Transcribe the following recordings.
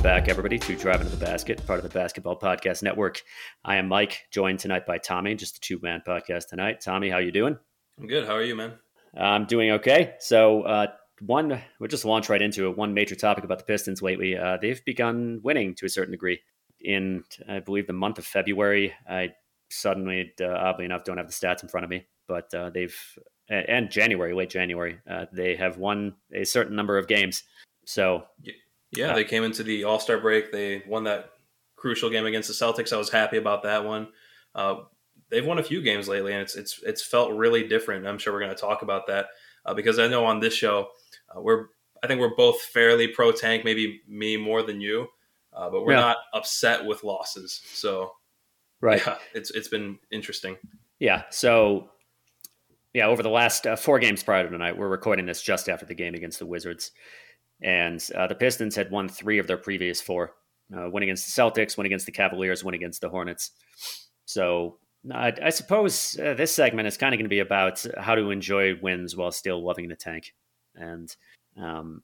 Welcome back, everybody, to Driving to the Basket, part of the Basketball Podcast Network. I am Mike, joined tonight by Tommy, just a two-man podcast tonight. Tommy, how you doing? I'm good. How are you, man? I'm doing okay. So, uh, one, we'll just launch right into it. One major topic about the Pistons lately. Uh, they've begun winning to a certain degree. In, I believe, the month of February, I suddenly, uh, oddly enough, don't have the stats in front of me, but uh, they've, and January, late January, uh, they have won a certain number of games. So, yeah, they came into the All Star break. They won that crucial game against the Celtics. I was happy about that one. Uh, they've won a few games lately, and it's it's it's felt really different. I'm sure we're going to talk about that uh, because I know on this show uh, we're I think we're both fairly pro tank. Maybe me more than you, uh, but we're yeah. not upset with losses. So, right, yeah, it's it's been interesting. Yeah. So. Yeah, over the last uh, four games prior to tonight, we're recording this just after the game against the Wizards. And uh, the Pistons had won three of their previous four uh, against the Celtics, win against the Cavaliers, win against the Hornets. So I, I suppose uh, this segment is kind of going to be about how to enjoy wins while still loving the tank. And um,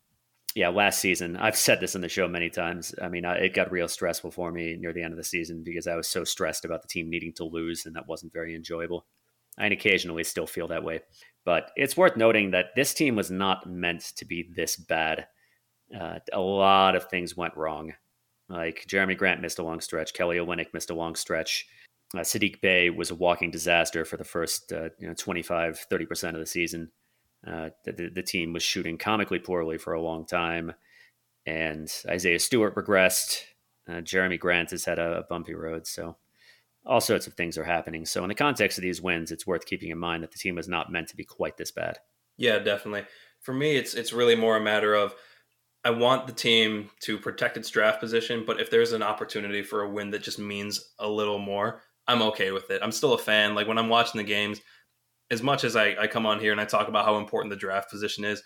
yeah, last season, I've said this in the show many times. I mean, I, it got real stressful for me near the end of the season because I was so stressed about the team needing to lose, and that wasn't very enjoyable. I occasionally still feel that way. But it's worth noting that this team was not meant to be this bad. Uh, a lot of things went wrong. Like Jerami Grant missed a long stretch, Kelly Olynyk missed a long stretch. Uh, Saddiq Bey was a walking disaster for the first uh, you know 25 30% of the season. Uh, the, the, team was shooting comically poorly for a long time. And Isaiah Stewart regressed. Uh, Jerami Grant has had a, a, bumpy road. So all sorts of things are happening. So, in the context of these wins, it's worth keeping in mind that the team was not meant to be quite this bad. Yeah, definitely. For me, it's it's really more a matter of I want the team to protect its draft position, but if there's an opportunity for a win that just means a little more, I'm okay with it. I'm still a fan. Like when I'm watching the games, as much as I, I come on here and I talk about how important the draft position is,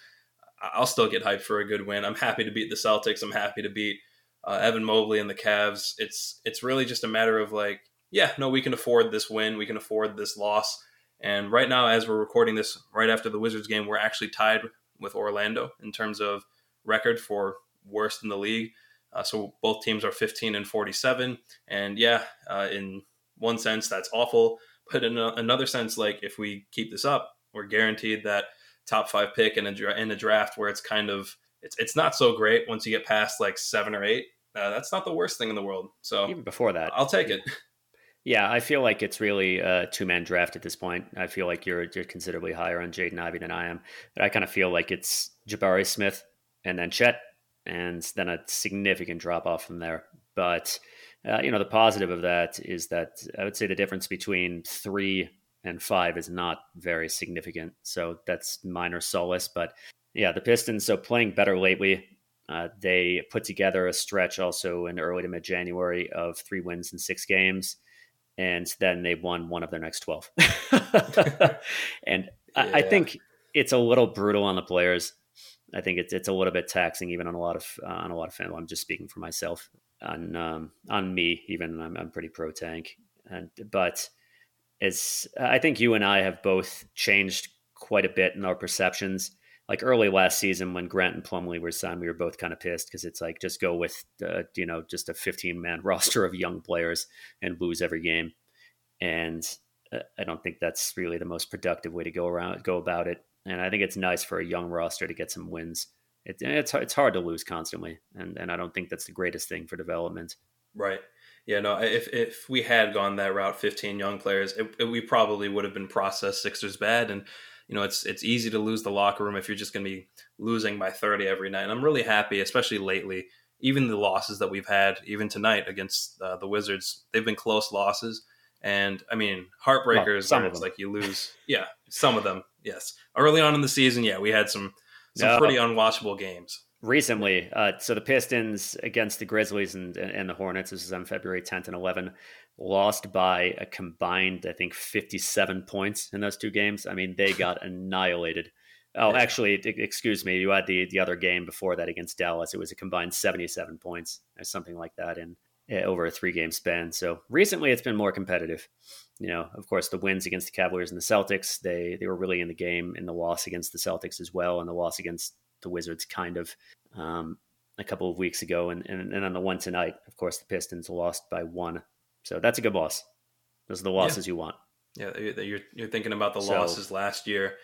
I'll still get hyped for a good win. I'm happy to beat the Celtics. I'm happy to beat uh, Evan Mobley and the Cavs. It's it's really just a matter of like, yeah, no, we can afford this win. We can afford this loss. And right now, as we're recording this, right after the Wizards game, we're actually tied with Orlando in terms of record for worst in the league. Uh, so both teams are 15 and 47. And yeah, uh, in one sense, that's awful. But in a, another sense, like if we keep this up, we're guaranteed that top five pick in a, in a draft where it's kind of it's it's not so great once you get past like seven or eight. Uh, that's not the worst thing in the world. So even before that, I'll take it. Yeah, I feel like it's really a two man draft at this point. I feel like you're you're considerably higher on Jaden Ivey than I am, but I kind of feel like it's Jabari Smith and then Chet, and then a significant drop off from there. But uh, you know, the positive of that is that I would say the difference between three and five is not very significant. So that's minor solace. But yeah, the Pistons, so playing better lately. Uh, they put together a stretch also in early to mid January of three wins in six games. And then they won one of their next 12. and yeah. I, I think it's a little brutal on the players. I think it's it's a little bit taxing even on a lot of uh, on a lot of fans. I'm just speaking for myself on um, on me. Even I'm, I'm pretty pro tank, and but it's I think you and I have both changed quite a bit in our perceptions. Like early last season when Grant and Plumlee were signed, we were both kind of pissed because it's like just go with uh, you know just a 15 man roster of young players and lose every game, and uh, I don't think that's really the most productive way to go around go about it and I think it's nice for a young roster to get some wins. It, it's it's hard to lose constantly, and and I don't think that's the greatest thing for development. Right. Yeah. No. If if we had gone that route, fifteen young players, it, it, we probably would have been processed Sixers bad, and you know it's it's easy to lose the locker room if you're just going to be losing by thirty every night. And I'm really happy, especially lately. Even the losses that we've had, even tonight against uh, the Wizards, they've been close losses. And I mean, heartbreakers. Well, it's like you lose. Yeah, some of them. Yes, early on in the season, yeah, we had some some no. pretty unwatchable games recently. Uh, so the Pistons against the Grizzlies and, and the Hornets. This is on February 10th and 11. Lost by a combined, I think, 57 points in those two games. I mean, they got annihilated. Oh, actually, excuse me. You had the the other game before that against Dallas. It was a combined 77 points or something like that in over a three game span. So recently, it's been more competitive you know, of course, the wins against the Cavaliers and the Celtics, they they were really in the game in the loss against the Celtics as well, and the loss against the Wizards, kind of. Um, a couple of weeks ago, and, and and on the one tonight, of course, the Pistons lost by one. So that's a good loss. Those are the losses yeah. you want. Yeah, you're you're thinking about the so, losses last year,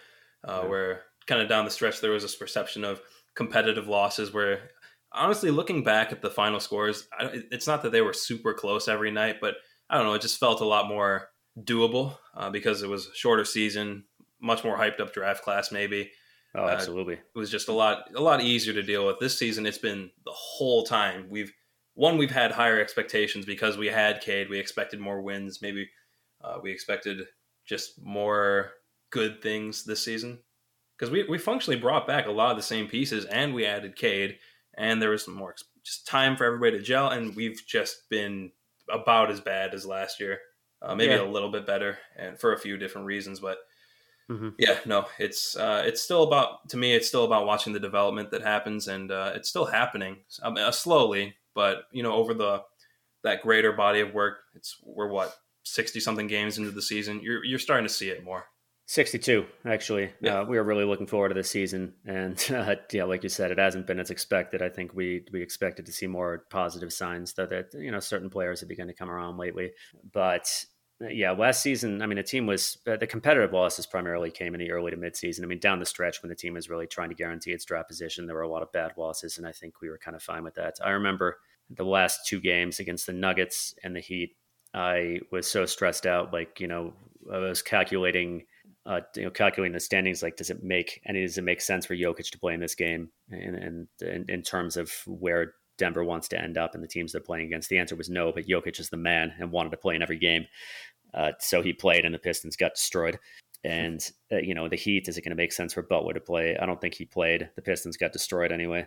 uh, yeah. where kind of down the stretch there was this perception of competitive losses where honestly looking back at the final scores it's not that they were super close every night but i don't know it just felt a lot more doable uh, because it was a shorter season much more hyped up draft class maybe. Oh absolutely. uh, it was just a lot a lot easier to deal with. This season it's been the whole time. We've one we've had higher expectations because we had Cade. We expected more wins. Maybe uh, we expected just more good things this season. Because we, we functionally brought back a lot of the same pieces and we added Cade and there was some more just time for everybody to gel and we've just been about as bad as last year uh, maybe yeah. a little bit better and for a few different reasons but mm-hmm. yeah no it's uh, it's still about to me it's still about watching the development that happens and uh, it's still happening I mean, uh, slowly but you know over the that greater body of work it's we're what 60 something games into the season you're you're starting to see it more 62 actually. Yeah. Uh, we were really looking forward to this season and uh, yeah like you said it hasn't been as expected. I think we we expected to see more positive signs though that you know certain players have begun to come around lately. But uh, yeah last season i mean the team was uh, the competitive losses primarily came in the early to mid-season. I mean down the stretch when the team was really trying to guarantee its draft position there were a lot of bad losses and i think we were kind of fine with that. I remember the last two games against the nuggets and the heat i was so stressed out like you know i was calculating uh, you know, calculating the standings, like, does it make any, does it make sense for Jokic to play in this game? And, in terms of where Denver wants to end up and the teams they're playing against, the answer was no, but Jokic is the man and wanted to play in every game. Uh, so he played and the Pistons got destroyed. And, uh, you know, the Heat, is it going to make sense for Butler to play? I don't think he played. The Pistons got destroyed anyway.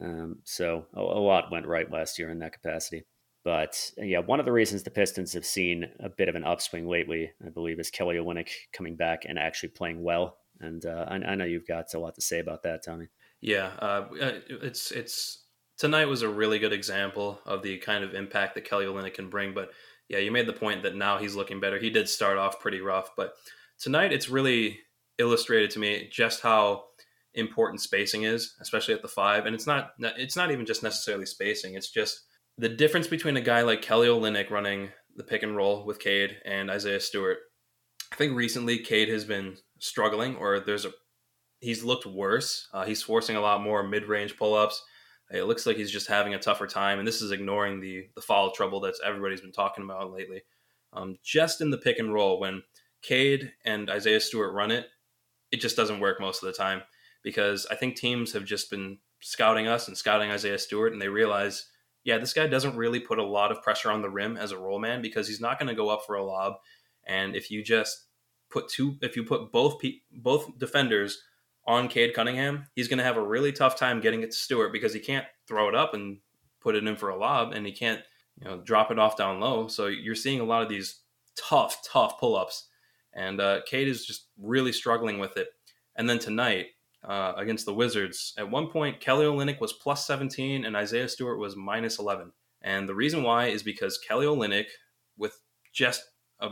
Um, so a, a lot went right last year in that capacity. But yeah, one of the reasons the Pistons have seen a bit of an upswing lately, I believe, is Kelly Olynyk coming back and actually playing well. And uh, I, I, know you've got a lot to say about that, Tommy. Yeah, uh, uh, it's it's tonight was a really good example of the kind of impact that Kelly Olynyk can bring. But yeah, you made the point that now he's looking better. He did start off pretty rough, but tonight it's really illustrated to me just how important spacing is, especially at the five. And it's not it's not even just necessarily spacing; it's just the difference between a guy like Kelly Olynyk running the pick and roll with Cade and Isaiah Stewart, I think recently Cade has been struggling, or there's a he's looked worse. Uh, he's forcing a lot more mid range pull ups. It looks like he's just having a tougher time, and this is ignoring the the foul trouble that everybody's been talking about lately. Um, just in the pick and roll, when Cade and Isaiah Stewart run it, it just doesn't work most of the time because I think teams have just been scouting us and scouting Isaiah Stewart, and they realize yeah, this guy doesn't really put a lot of pressure on the rim as a roll man because he's not going to go up for a lob. And if you just put two, if you put both pe- both defenders on Cade Cunningham, he's going to have a really tough time getting it to Stewart because he can't throw it up and put it in for a lob, and he can't you know drop it off down low. So you're seeing a lot of these tough, tough pull ups, and uh, Cade is just really struggling with it. And then tonight, uh, against the Wizards. At one point, Kelly Olynyk was plus 17 and Isaiah Stewart was minus 11. And the reason why is because Kelly Olynyk, with just a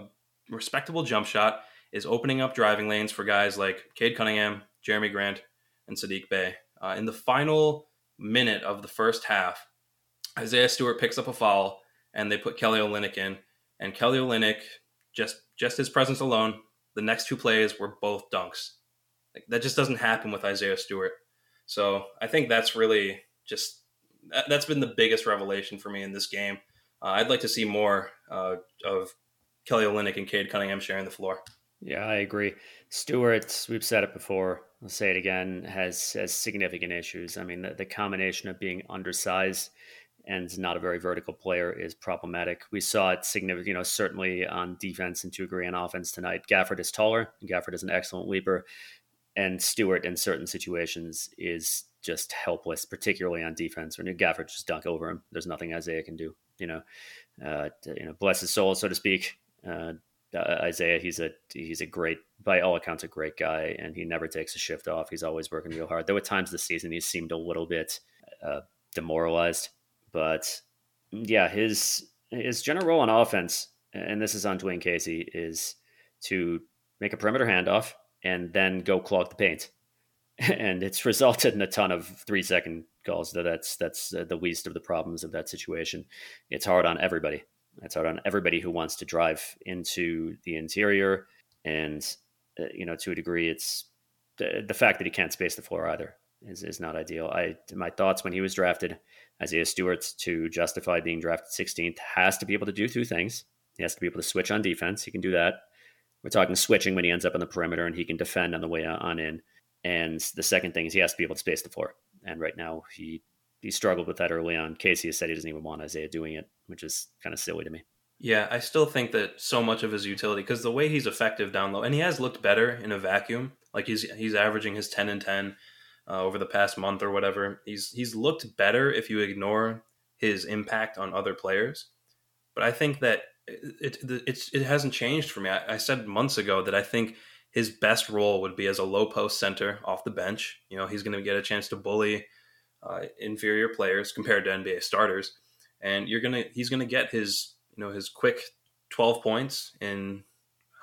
respectable jump shot, is opening up driving lanes for guys like Cade Cunningham, Jerami Grant, and Saddiq Bey. Uh, in the final minute of the first half, Isaiah Stewart picks up a foul and they put Kelly Olynyk in. And Kelly Olynyk, just just his presence alone, the next two plays were both dunks. Like, that just doesn't happen with Isaiah Stewart. So I think that's really just that, has been the biggest revelation for me in this game. Uh, I'd like to see more uh, of Kelly Olynyk and Cade Cunningham sharing the floor. Yeah, I agree. Stewart, we've said it before. I'll say it again. Has has significant issues. I mean, the, the combination of being undersized and not a very vertical player is problematic. We saw it significant, you know, certainly on defense and to a degree on offense tonight. Gafford is taller. Gafford is an excellent leaper and Stewart in certain situations is just helpless, particularly on defense. When Gafford just dunk over him, there's nothing Isaiah can do. You know, uh, you know, bless his soul, so to speak. Uh, uh, Isaiah, he's a he's a great, by all accounts, a great guy, and he never takes a shift off. He's always working real hard. There were times this season he seemed a little bit uh, demoralized, but yeah, his his general role on offense, and this is on Dwayne Casey, is to make a perimeter handoff and then go clog the paint. And it's resulted in a ton of three second calls that's that's uh, the least of the problems of that situation. It's hard on everybody. It's hard on everybody who wants to drive into the interior, and uh, you know to a degree, it's the, the fact that he can't space the floor either is, is not ideal. I my thoughts when he was drafted, Isaiah Stewart to justify being drafted 16th has to be able to do two things. He has to be able to switch on defense. He can do that. We're talking switching when he ends up on the perimeter, and he can defend on the way on in. And the second thing is he has to be able to space the floor. And right now he he struggled with that early on. Casey has said he doesn't even want Isaiah doing it, which is kind of silly to me. Yeah, I still think that so much of his utility because the way he's effective down low, and he has looked better in a vacuum. Like he's he's averaging his ten and ten uh, over the past month or whatever. He's he's looked better if you ignore his impact on other players. But I think that it it, it, it hasn't changed for me. I, I said months ago that I think his best role would be as a low post center off the bench. You know, he's going to get a chance to bully uh, inferior players compared to NBA starters, and you're gonna he's going to get his you know his quick 12 points in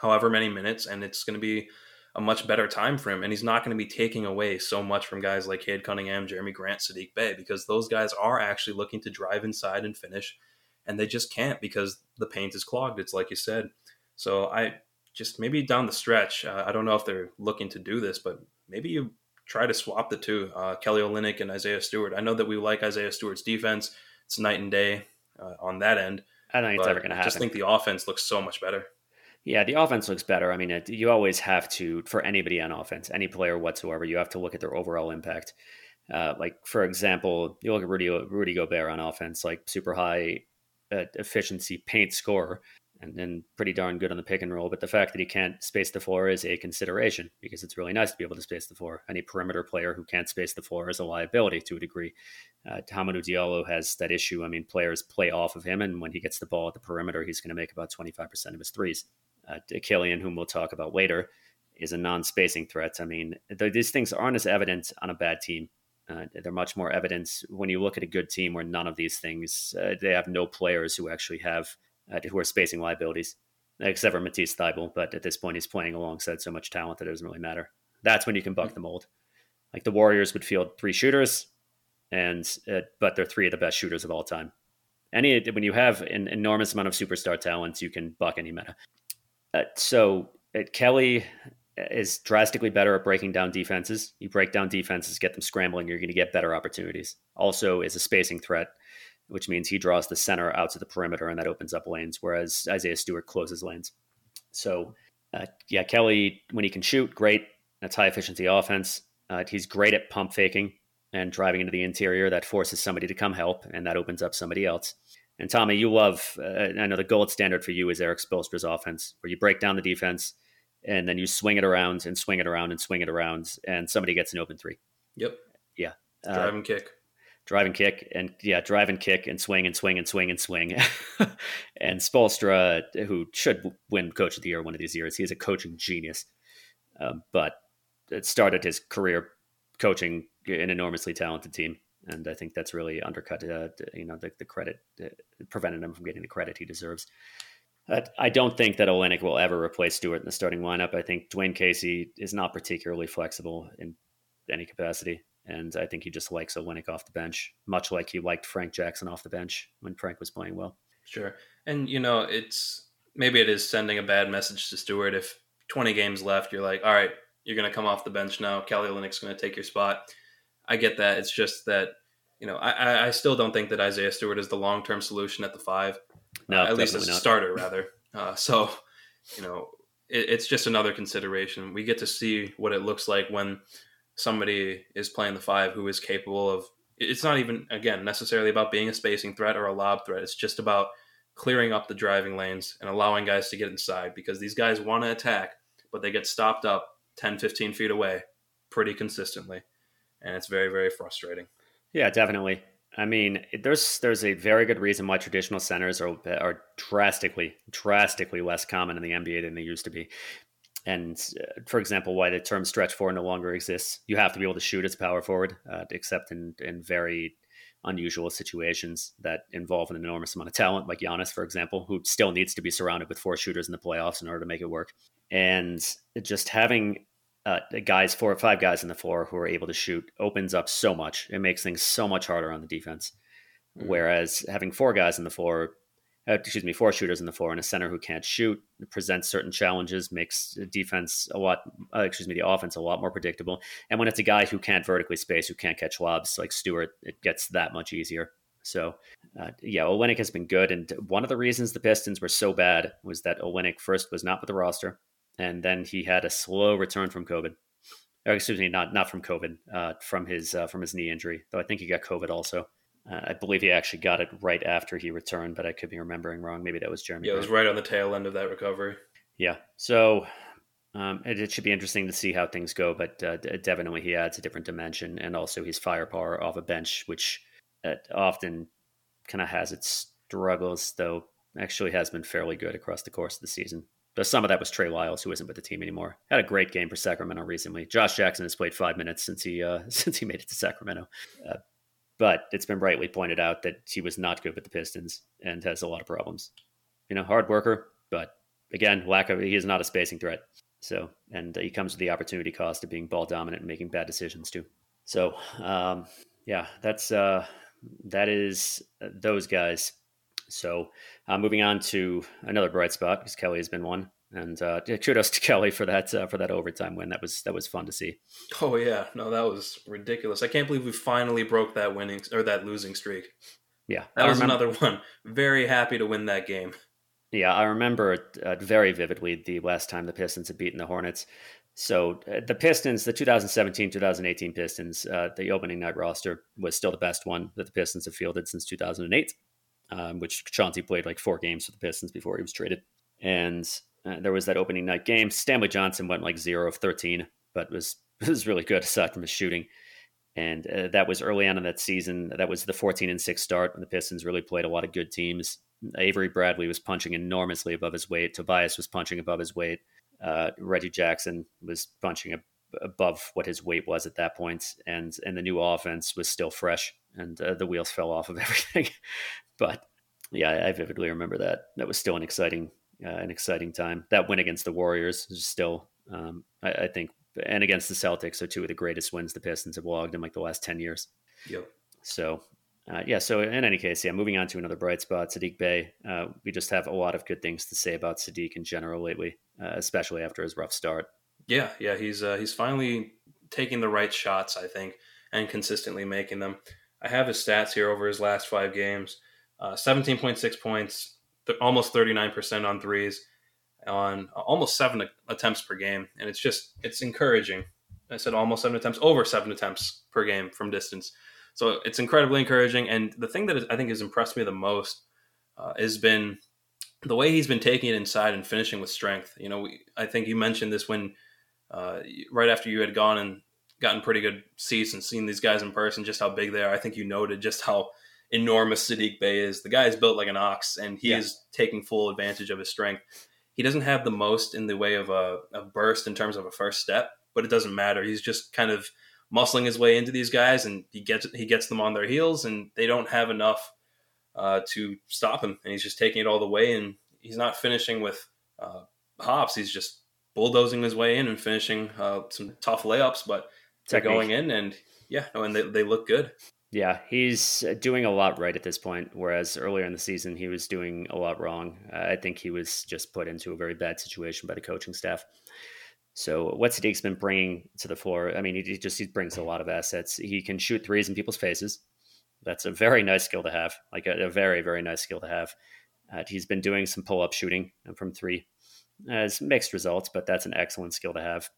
however many minutes, and it's going to be a much better time for him. And he's not going to be taking away so much from guys like Cade Cunningham, Jerami Grant, Saddiq Bey, because those guys are actually looking to drive inside and finish, and they just can't because the paint is clogged. It's like you said. So I just maybe down the stretch, uh, I don't know if they're looking to do this, but maybe you try to swap the two, uh, Kelly Olynyk and Isaiah Stewart. I know that we like Isaiah Stewart's defense; it's night and day uh, on that end. I don't think it's ever going to happen. I just think the offense looks so much better. Yeah, the offense looks better. I mean, it, you always have to, for anybody on offense, any player whatsoever, you have to look at their overall impact. Uh, like, for example, you look at Rudy, Rudy Gobert on offense, like super high efficiency paint scorer and, and pretty darn good on the pick and roll. But the fact that he can't space the floor is a consideration because it's really nice to be able to space the floor. Any perimeter player who can't space the floor is a liability to a degree. Uh, Hamidou Diallo has that issue. I mean, players play off of him, and when he gets the ball at the perimeter, he's going to make about 25% of his threes. Uh, whom we'll talk about later, is a non-spacing threat. I mean, these things aren't as evident on a bad team. Uh, they're much more evident when you look at a good team where none of these things. Uh, they have no players who actually have uh, who are spacing liabilities, except for Matisse Thybulle. But at this point, he's playing alongside so much talent that it doesn't really matter. That's when you can buck the mold. Like the Warriors would field three shooters, and uh, but they're three of the best shooters of all time. Any when you have an enormous amount of superstar talents, you can buck any meta. Uh, so uh, Kelly is drastically better at breaking down defenses. You break down defenses, get them scrambling, you're going to get better opportunities. Also, is a spacing threat, which means he draws the center out to the perimeter and that opens up lanes, whereas Isaiah Stewart closes lanes. So, uh, yeah, Kelly, when he can shoot, great. That's high efficiency offense. Uh, he's great at pump faking and driving into the interior. That forces somebody to come help, and that opens up somebody else. And Tommy, you love, uh, I know the gold standard for you is Erik Spoelstra's offense, where you break down the defense and then you swing it around and swing it around and swing it around, and somebody gets an open three. Yep. Yeah. Uh, drive and kick. Drive and kick, and yeah, drive and kick, and swing and swing and swing and swing. and Spoelstra, who should win Coach of the Year one of these years, he's a coaching genius. Um, but it started his career coaching an enormously talented team and I think that's really undercut, uh, you know, the, the credit, uh, prevented him from getting the credit he deserves. Uh, I don't think that Olynyk will ever replace Stewart in the starting lineup. I think Dwayne Casey is not particularly flexible in any capacity, and I think he just likes Olynyk off the bench, much like he liked Frank Jackson off the bench when Frank was playing well. Sure, and you know, it's maybe it is sending a bad message to Stewart if 20 games left, you're like, all right, you're going to come off the bench now. Kelly Olynyk's going to take your spot I get that. It's just that you know I, I still don't think that Isaiah Stewart is the long term solution at the five. No, uh, at least as a starter rather. Uh, so you know it, it's just another consideration. We get to see what it looks like when somebody is playing the five who is capable of. It's not even again necessarily about being a spacing threat or a lob threat. It's just about clearing up the driving lanes and allowing guys to get inside because these guys want to attack, but they get stopped up 10, 15 feet away pretty consistently and it's very very frustrating. Yeah, definitely. I mean, there's there's a very good reason why traditional centers are are drastically drastically less common in the NBA than they used to be. And uh, for example, why the term stretch four no longer exists. You have to be able to shoot as power forward, uh, except in in very unusual situations that involve an enormous amount of talent, like Giannis, for example, who still needs to be surrounded with four shooters in the playoffs in order to make it work. And just having uh, guys, four or five guys in the floor who are able to shoot opens up so much. It makes things so much harder on the defense. Mm-hmm. Whereas having four guys in the floor, uh, excuse me, four shooters in the floor and a center who can't shoot presents certain challenges, makes defense a lot, uh, excuse me, the offense a lot more predictable. And when it's a guy who can't vertically space, who can't catch lobs like Stewart, it gets that much easier. So, uh, yeah, Olynyk has been good. And one of the reasons the Pistons were so bad was that Olynyk first was not with the roster and then he had a slow return from COVID. Or excuse me, not not from COVID, uh, from his uh, from his knee injury. Though I think he got COVID also. Uh, I believe he actually got it right after he returned, but I could be remembering wrong. Maybe that was Jerami. Yeah, it was right on the tail end of that recovery. Yeah, so um, it, it, should be interesting to see how things go. But uh, definitely, he adds a different dimension, and also his firepower off a bench, which uh, often kind of has its struggles, though actually has been fairly good across the course of the season. But some of that was Trey Lyles, who isn't with the team anymore. Had a great game for Sacramento recently. Josh Jackson has played five minutes since he uh, since he made it to Sacramento, uh, but it's been rightly pointed out that he was not good with the Pistons and has a lot of problems. You know, hard worker, but again, lack of he is not a spacing threat. So, and he comes with the opportunity cost of being ball dominant and making bad decisions too. So, um, yeah, that's uh, that is uh, those guys. So, uh, moving on to another bright spot because Kelly has been one, and uh, kudos to Kelly for that uh, for that overtime win. That was that was fun to see. Oh yeah, no, that was ridiculous. I can't believe we finally broke that winning or that losing streak. Yeah, that I was remember, another one. Very happy to win that game. Yeah, I remember uh, very vividly the last time the Pistons had beaten the Hornets. So uh, the Pistons, the 2017-2018 Pistons, uh, the opening night roster was still the best one that the Pistons have fielded since 2008 um, which Chauncey played like four games for the Pistons before he was traded. And uh, there was that opening night game. Stanley Johnson went like zero of 13, but was was really good aside from his shooting. And uh, that was early on in that season. That was the 14 and 6 start when the Pistons really played a lot of good teams. Avery Bradley was punching enormously above his weight. Tobias was punching above his weight. Uh, Reggie Jackson was punching above what his weight was at that point, and and the new offense was still fresh, and uh, the wheels fell off of everything. But yeah, I vividly remember that. That was still an exciting, uh, an exciting time. That win against the Warriors is still, um, I, I, think, and against the Celtics are two of the greatest wins the Pistons have logged in like the last ten years. Yep. So, uh, yeah. So in any case, yeah. Moving on to another bright spot, Saddiq Bey. Uh, we just have a lot of good things to say about Saddiq in general lately, uh, especially after his rough start. Yeah, yeah. He's uh, he's finally taking the right shots, I think, and consistently making them. I have his stats here over his last five games uh, 17.6 points, th- almost 39% on threes, on almost seven attempts per game. And it's just, it's encouraging. I said almost seven attempts, over seven attempts per game from distance. So it's incredibly encouraging. And the thing that I think has impressed me the most uh, has been the way he's been taking it inside and finishing with strength. You know, we, I think you mentioned this when uh, right after you had gone and gotten pretty good seats and seen these guys in person, just how big they are. I think you noted just how enormous Saddiq Bey is. The guy is built like an ox, and he yeah. is taking full advantage of his strength. He doesn't have the most in the way of a, a, burst in terms of a first step, but it doesn't matter. He's just kind of muscling his way into these guys, and he gets he gets them on their heels, and they don't have enough uh, to stop him. And he's just taking it all the way, and he's not finishing with uh, hops. He's just bulldozing his way in and finishing uh, some tough layups, but they're going in, and yeah, no, and they, they look good. Yeah, he's uh, doing a lot right at this point, whereas earlier in the season he was doing a lot wrong. Uh, I think he was just put into a very bad situation by the coaching staff. So what Saddiq's been bringing to the floor, I mean, he just he brings a lot of assets. He can shoot threes in people's faces. That's a very nice skill to have, like a, a very very nice skill to have. Uh, he's been doing some pull up shooting from three, as mixed results, but that's an excellent skill to have.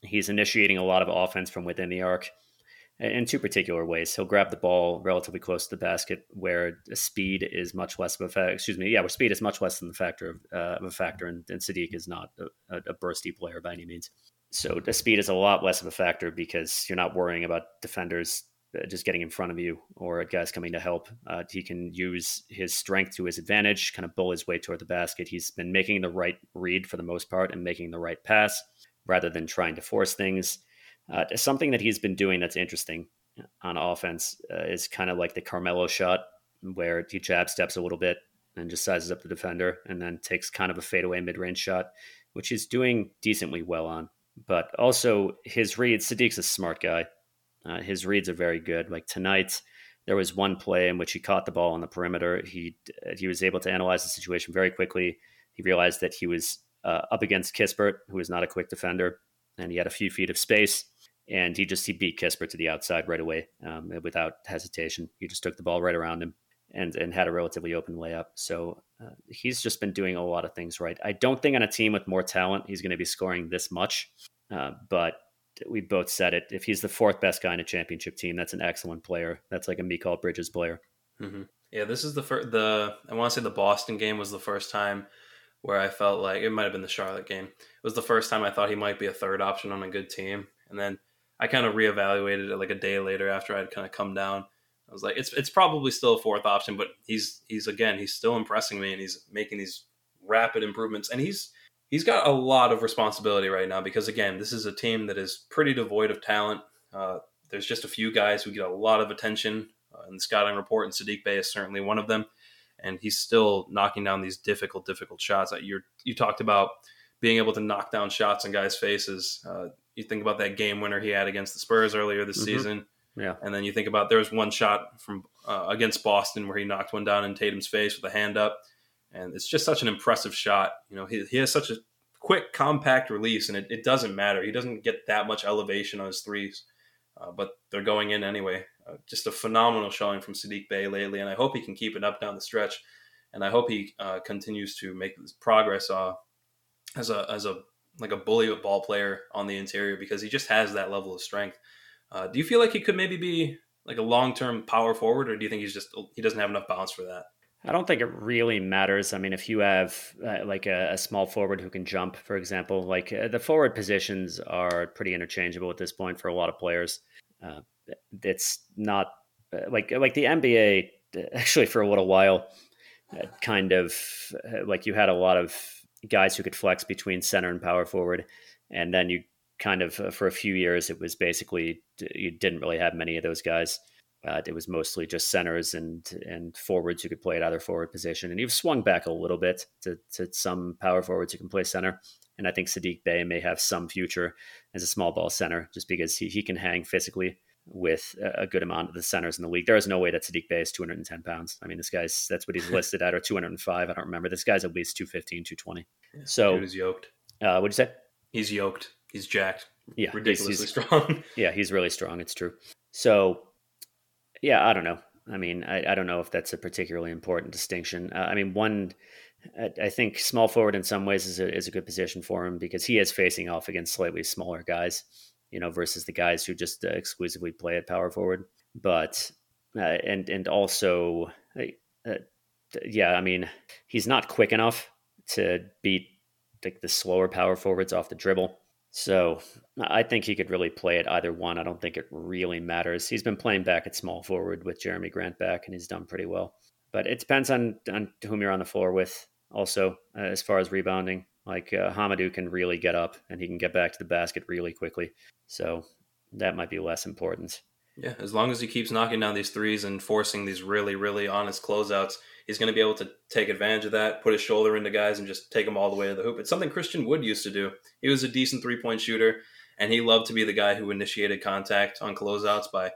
He's initiating a lot of offense from within the arc in two particular ways. He'll grab the ball relatively close to the basket, where speed is much less of a factor. Excuse me, yeah, where speed is much less than the factor of, uh, of a factor, and, and Saddiq is not a, a, bursty player by any means. So the speed is a lot less of a factor because you're not worrying about defenders uh, just getting in front of you or guys coming to help. Uh, he can use his strength to his advantage, kind of bull his way toward the basket. He's been making the right read for the most part and making the right pass rather than trying to force things. Uh, something that he's been doing that's interesting on offense uh, is kind of like the Carmelo shot, where he jab steps a little bit and just sizes up the defender, and then takes kind of a fadeaway mid range shot, which he's doing decently well on. but also his reads. Saddiq's a smart guy. Uh, his reads are very good. Like tonight, there was one play in which he caught the ball on the perimeter. He he was able to analyze the situation very quickly. He realized that he was uh, up against Kispert, who is not a quick defender, and he had a few feet of space. And he just he beat Kispert to the outside right away um, without hesitation. He just took the ball right around him and and had a relatively open layup. So uh, he's just been doing a lot of things right. I don't think on a team with more talent he's going to be scoring this much, uh, but we both said it. If he's the fourth best guy in a championship team, that's an excellent player. That's like a Mikal Bridges player. Mm-hmm. Yeah, this is the first. The I want to say the Boston game was the first time where I felt like it might have been the Charlotte game. It was the first time I thought he might be a third option on a good team, and then I kind of reevaluated it like a day later after I'd kind of come down. I was like, it's it's probably still a fourth option, but he's he's again he's still impressing me, and he's making these rapid improvements, and he's he's got a lot of responsibility right now because again, this is a team that is pretty devoid of talent. Uh, there's just a few guys who get a lot of attention uh, in the scouting report, and Saddiq Bey is certainly one of them. And he's still knocking down these difficult, difficult shots. That You you talked about being able to knock down shots in guys' faces. Uh, you think about that game winner he had against the Spurs earlier this mm-hmm. season. Yeah. And then you think about there was one shot from uh, against Boston where he knocked one down in Tatum's face with a hand up and it's just such an impressive shot. You know, he, he has such a quick, compact release, and it, it doesn't matter. He doesn't get that much elevation on his threes, uh, but they're going in anyway. Uh, just a phenomenal showing from Saddiq Bey lately, and I hope he can keep it up down the stretch, and I hope he uh, continues to make progress uh, as a as a like a bully ball player on the interior because he just has that level of strength. Uh, do you feel like he could maybe be like a long term power forward, or do you think he's just he doesn't have enough bounce for that? I don't think it really matters. I mean, if you have uh, like a, a, small forward who can jump, for example, like uh, the forward positions are pretty interchangeable at this point for a lot of players. Uh, it's not uh, like like the NBA uh, actually for a little while, uh, kind of like you had a lot of guys who could flex between center and power forward, and then you kind of for a few years it was basically you didn't really have many of those guys. Uh, it was mostly just centers and and forwards who could play at either forward position, and you've swung back a little bit to, to some power forwards who can play center. And I think Saddiq Bey may have some future as a small ball center, just because he, he can hang physically with a good amount of the centers in the league. There is no way that Saddiq Bey is 210 pounds. I mean, this guy's that's what he's listed at, or 205. I don't remember. This guy's at least 215, 220. Yeah, so he's yoked. Uh, what'd you say? He's yoked. He's jacked. Yeah, ridiculously he's, he's, strong. yeah, he's really strong. It's true. So yeah, I don't know. I mean, I, I don't know if that's a particularly important distinction. Uh, I mean, one, I, think small forward in some ways is a, is a good position for him because he is facing off against slightly smaller guys, you know, versus the guys who just uh, exclusively play at power forward. But, uh, and, and also, uh, yeah, I mean, he's not quick enough to beat like the slower power forwards off the dribble. So I think he could really play at either one. I don't think it really matters. He's been playing back at small forward with Jerami Grant back, and he's done pretty well. But it depends on on whom you're on the floor with. Also, uh, as far as rebounding, like uh, Hamidou can really get up and he can get back to the basket really quickly. So that might be less important. Yeah, as long as he keeps knocking down these threes and forcing these really, really honest closeouts, he's going to be able to take advantage of that, put his shoulder into guys, and just take them all the way to the hoop. It's something Christian Wood used to do. He was a decent three point shooter, and he loved to be the guy who initiated contact on closeouts by,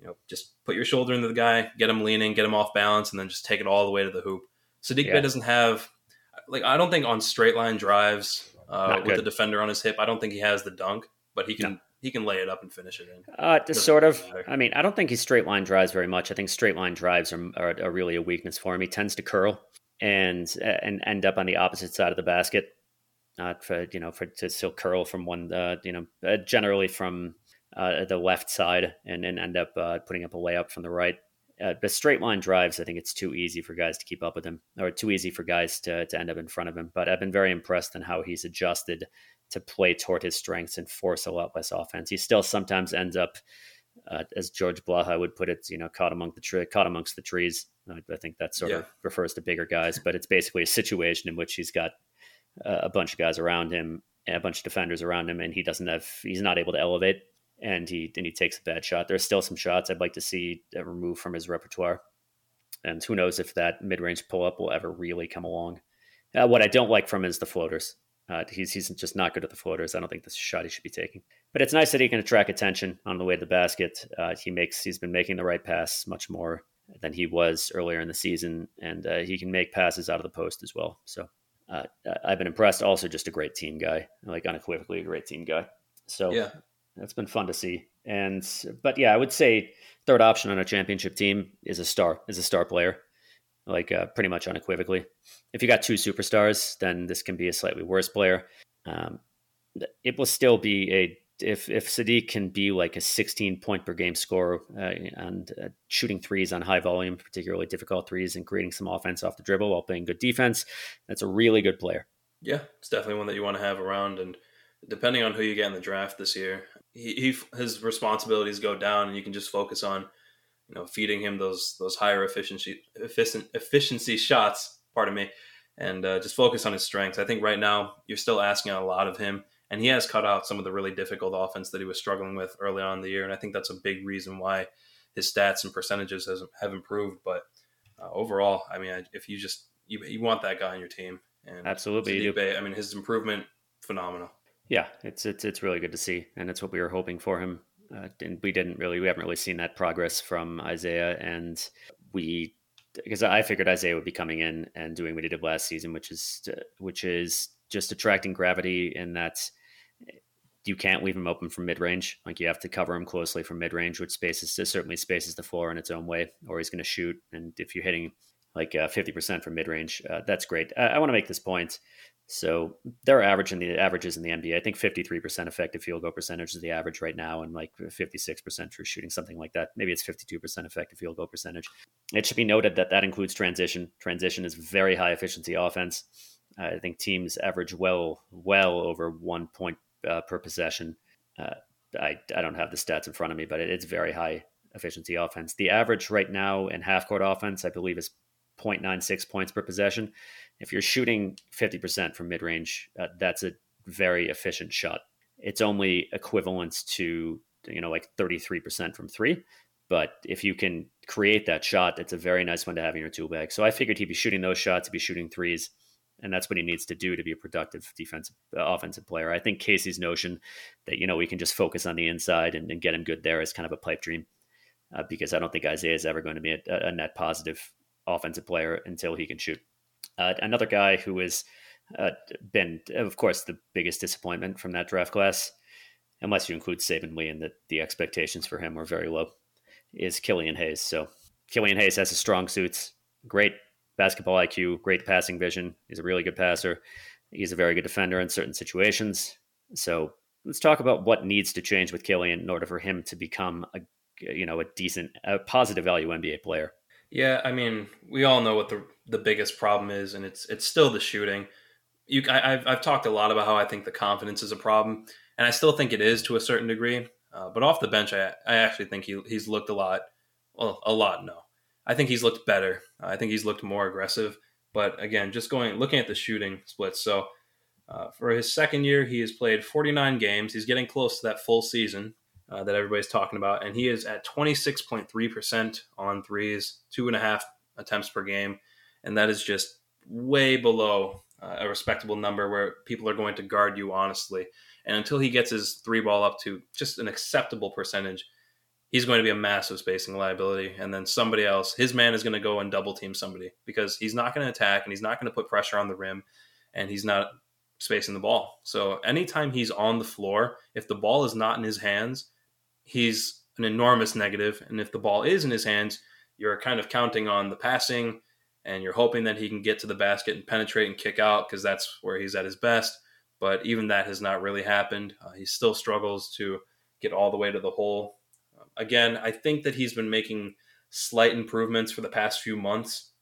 you know, just put your shoulder into the guy, get him leaning, get him off balance, and then just take it all the way to the hoop. Saddiq yeah. Bey doesn't have, like, I don't think on straight line drives uh, with the defender on his hip, I don't think he has the dunk, but he can. No he can lay it up and finish it in. Uh, just sort of. Matter. I mean, I don't think he straight line drives very much. I think straight line drives are, are, are, really a weakness for him. He tends to curl and and end up on the opposite side of the basket. Not for you know for to still curl from one uh, you know uh, generally from uh, the left side and and end up uh, putting up a layup from the right. Uh, the straight line drives, I think it's too easy for guys to keep up with him, or too easy for guys to, to end up in front of him. But I've been very impressed in how he's adjusted to play toward his strengths and force a lot less offense. He still sometimes ends up, uh, as George Blaha would put it, you know, caught among the tre- caught amongst the trees. I, I think that sort yeah. of refers to bigger guys, but it's basically a situation in which he's got uh, a bunch of guys around him, and a bunch of defenders around him, and he doesn't have, he's not able to elevate, and he and he takes a bad shot. There's still some shots I'd like to see removed from his repertoire, and who knows if that mid range pull up will ever really come along. Uh, what I don't like from him is the floaters. Uh, he's he's just not good at the floaters. I don't think this shot he should be taking. But it's nice that he can attract attention on the way to the basket. Uh, he makes he's been making the right pass much more than he was earlier in the season, and uh, he can make passes out of the post as well. So uh, I've been impressed. Also, just a great team guy, like unequivocally a great team guy. So yeah, that's been fun to see. And but yeah, I would say third option on a championship team is a star, is a star player, like uh, pretty much unequivocally. If you got two superstars, then this can be a slightly worse player. Um, it will still be a if if Saddiq can be like a 16 point per game scorer uh, and uh, shooting threes on high volume, particularly difficult threes, and creating some offense off the dribble while playing good defense, that's a really good player. Yeah, it's definitely one that you want to have around. And depending on who you get in the draft this year, he, he his responsibilities go down, and you can just focus on you know feeding him those those higher efficiency efficient efficiency shots. Pardon me. And uh, just focus on his strengths. I think right now you're still asking a lot of him and he has cut out some of the really difficult offense that he was struggling with early on in the year. And I think that's a big reason why his stats and percentages has, have improved. But uh, overall, I mean, if you just you, you want that guy on your team, and absolutely, Saddiq I mean, his improvement phenomenal. Yeah, it's it's it's really good to see, and it's what we were hoping for him. Uh, and we didn't really, we haven't really seen that progress from Isaiah, and we because I figured Isaiah would be coming in and doing what he did last season, which is which is just attracting gravity in that you can't leave him open from mid range. Like you have to cover him closely from mid range, which spaces certainly spaces the floor in its own way, or he's going to shoot. And if you're hitting like uh, 50% from mid range, uh, that's great. I, I want to make this point. So they're averaging the averages in the NBA. I think 53% effective field goal percentage is the average right now, and like 56% true shooting, something like that. Maybe it's 52% effective field goal percentage. It should be noted that that includes transition. Transition is very high efficiency offense. I think teams average well, well over one point uh, per possession. Uh, I, I don't have the stats in front of me, but it, it's very high efficiency offense. The average right now in half court offense, I believe, is 0.96 points per possession. If you're shooting 50% from mid range, uh, that's a very efficient shot. It's only equivalent to, you know, like 33% from three. But if you can create that shot, it's a very nice one to have in your tool bag. So I figured he'd be shooting those shots, he'd be shooting threes and that's what he needs to do to be a productive defensive uh, offensive player. I think Casey's notion that you know we can just focus on the inside and, and get him good there is kind of a pipe dream, uh, because I don't think Isaiah is ever going to be a, a, net positive offensive player until he can shoot. Uh, another guy who has uh, been, of course, the biggest disappointment from that draft class, unless you include Saben Lee, and that the expectations for him were very low, is Killian Hayes. So Killian Hayes has his strong suits, great basketball IQ, great passing vision. He's a really good passer. He's a very good defender in certain situations. So let's talk about what needs to change with Killian in order for him to become a you know a decent, a positive value NBA player. Yeah, I mean, we all know what the the biggest problem is, and it's it's still the shooting. You, I, have I've talked a lot about how I think the confidence is a problem, and I still think it is to a certain degree. Uh, but off the bench, I I actually think he he's looked a lot, well, a lot. No, I think he's looked better. I think he's looked more aggressive. But again, just going looking at the shooting splits. So uh, for his second year, he has played 49 games. He's getting close to that full season uh, that everybody's talking about, and he is at 26.3% on threes, two and a half attempts per game, and that is just way below uh, a respectable number where people are going to guard you honestly. And until he gets his three ball up to just an acceptable percentage, he's going to be a massive spacing liability. And then somebody else, his man is going to go and double team somebody because he's not going to attack and he's not going to put pressure on the rim and he's not spacing the ball. So anytime he's on the floor, if the ball is not in his hands, he's an enormous negative. And if the ball is in his hands, you're kind of counting on the passing and you're hoping that he can get to the basket and penetrate and kick out because that's where he's at his best. But even that has not really happened. Uh, he still struggles to get all the way to the hole Again, I think that he's been making slight improvements for the past few months.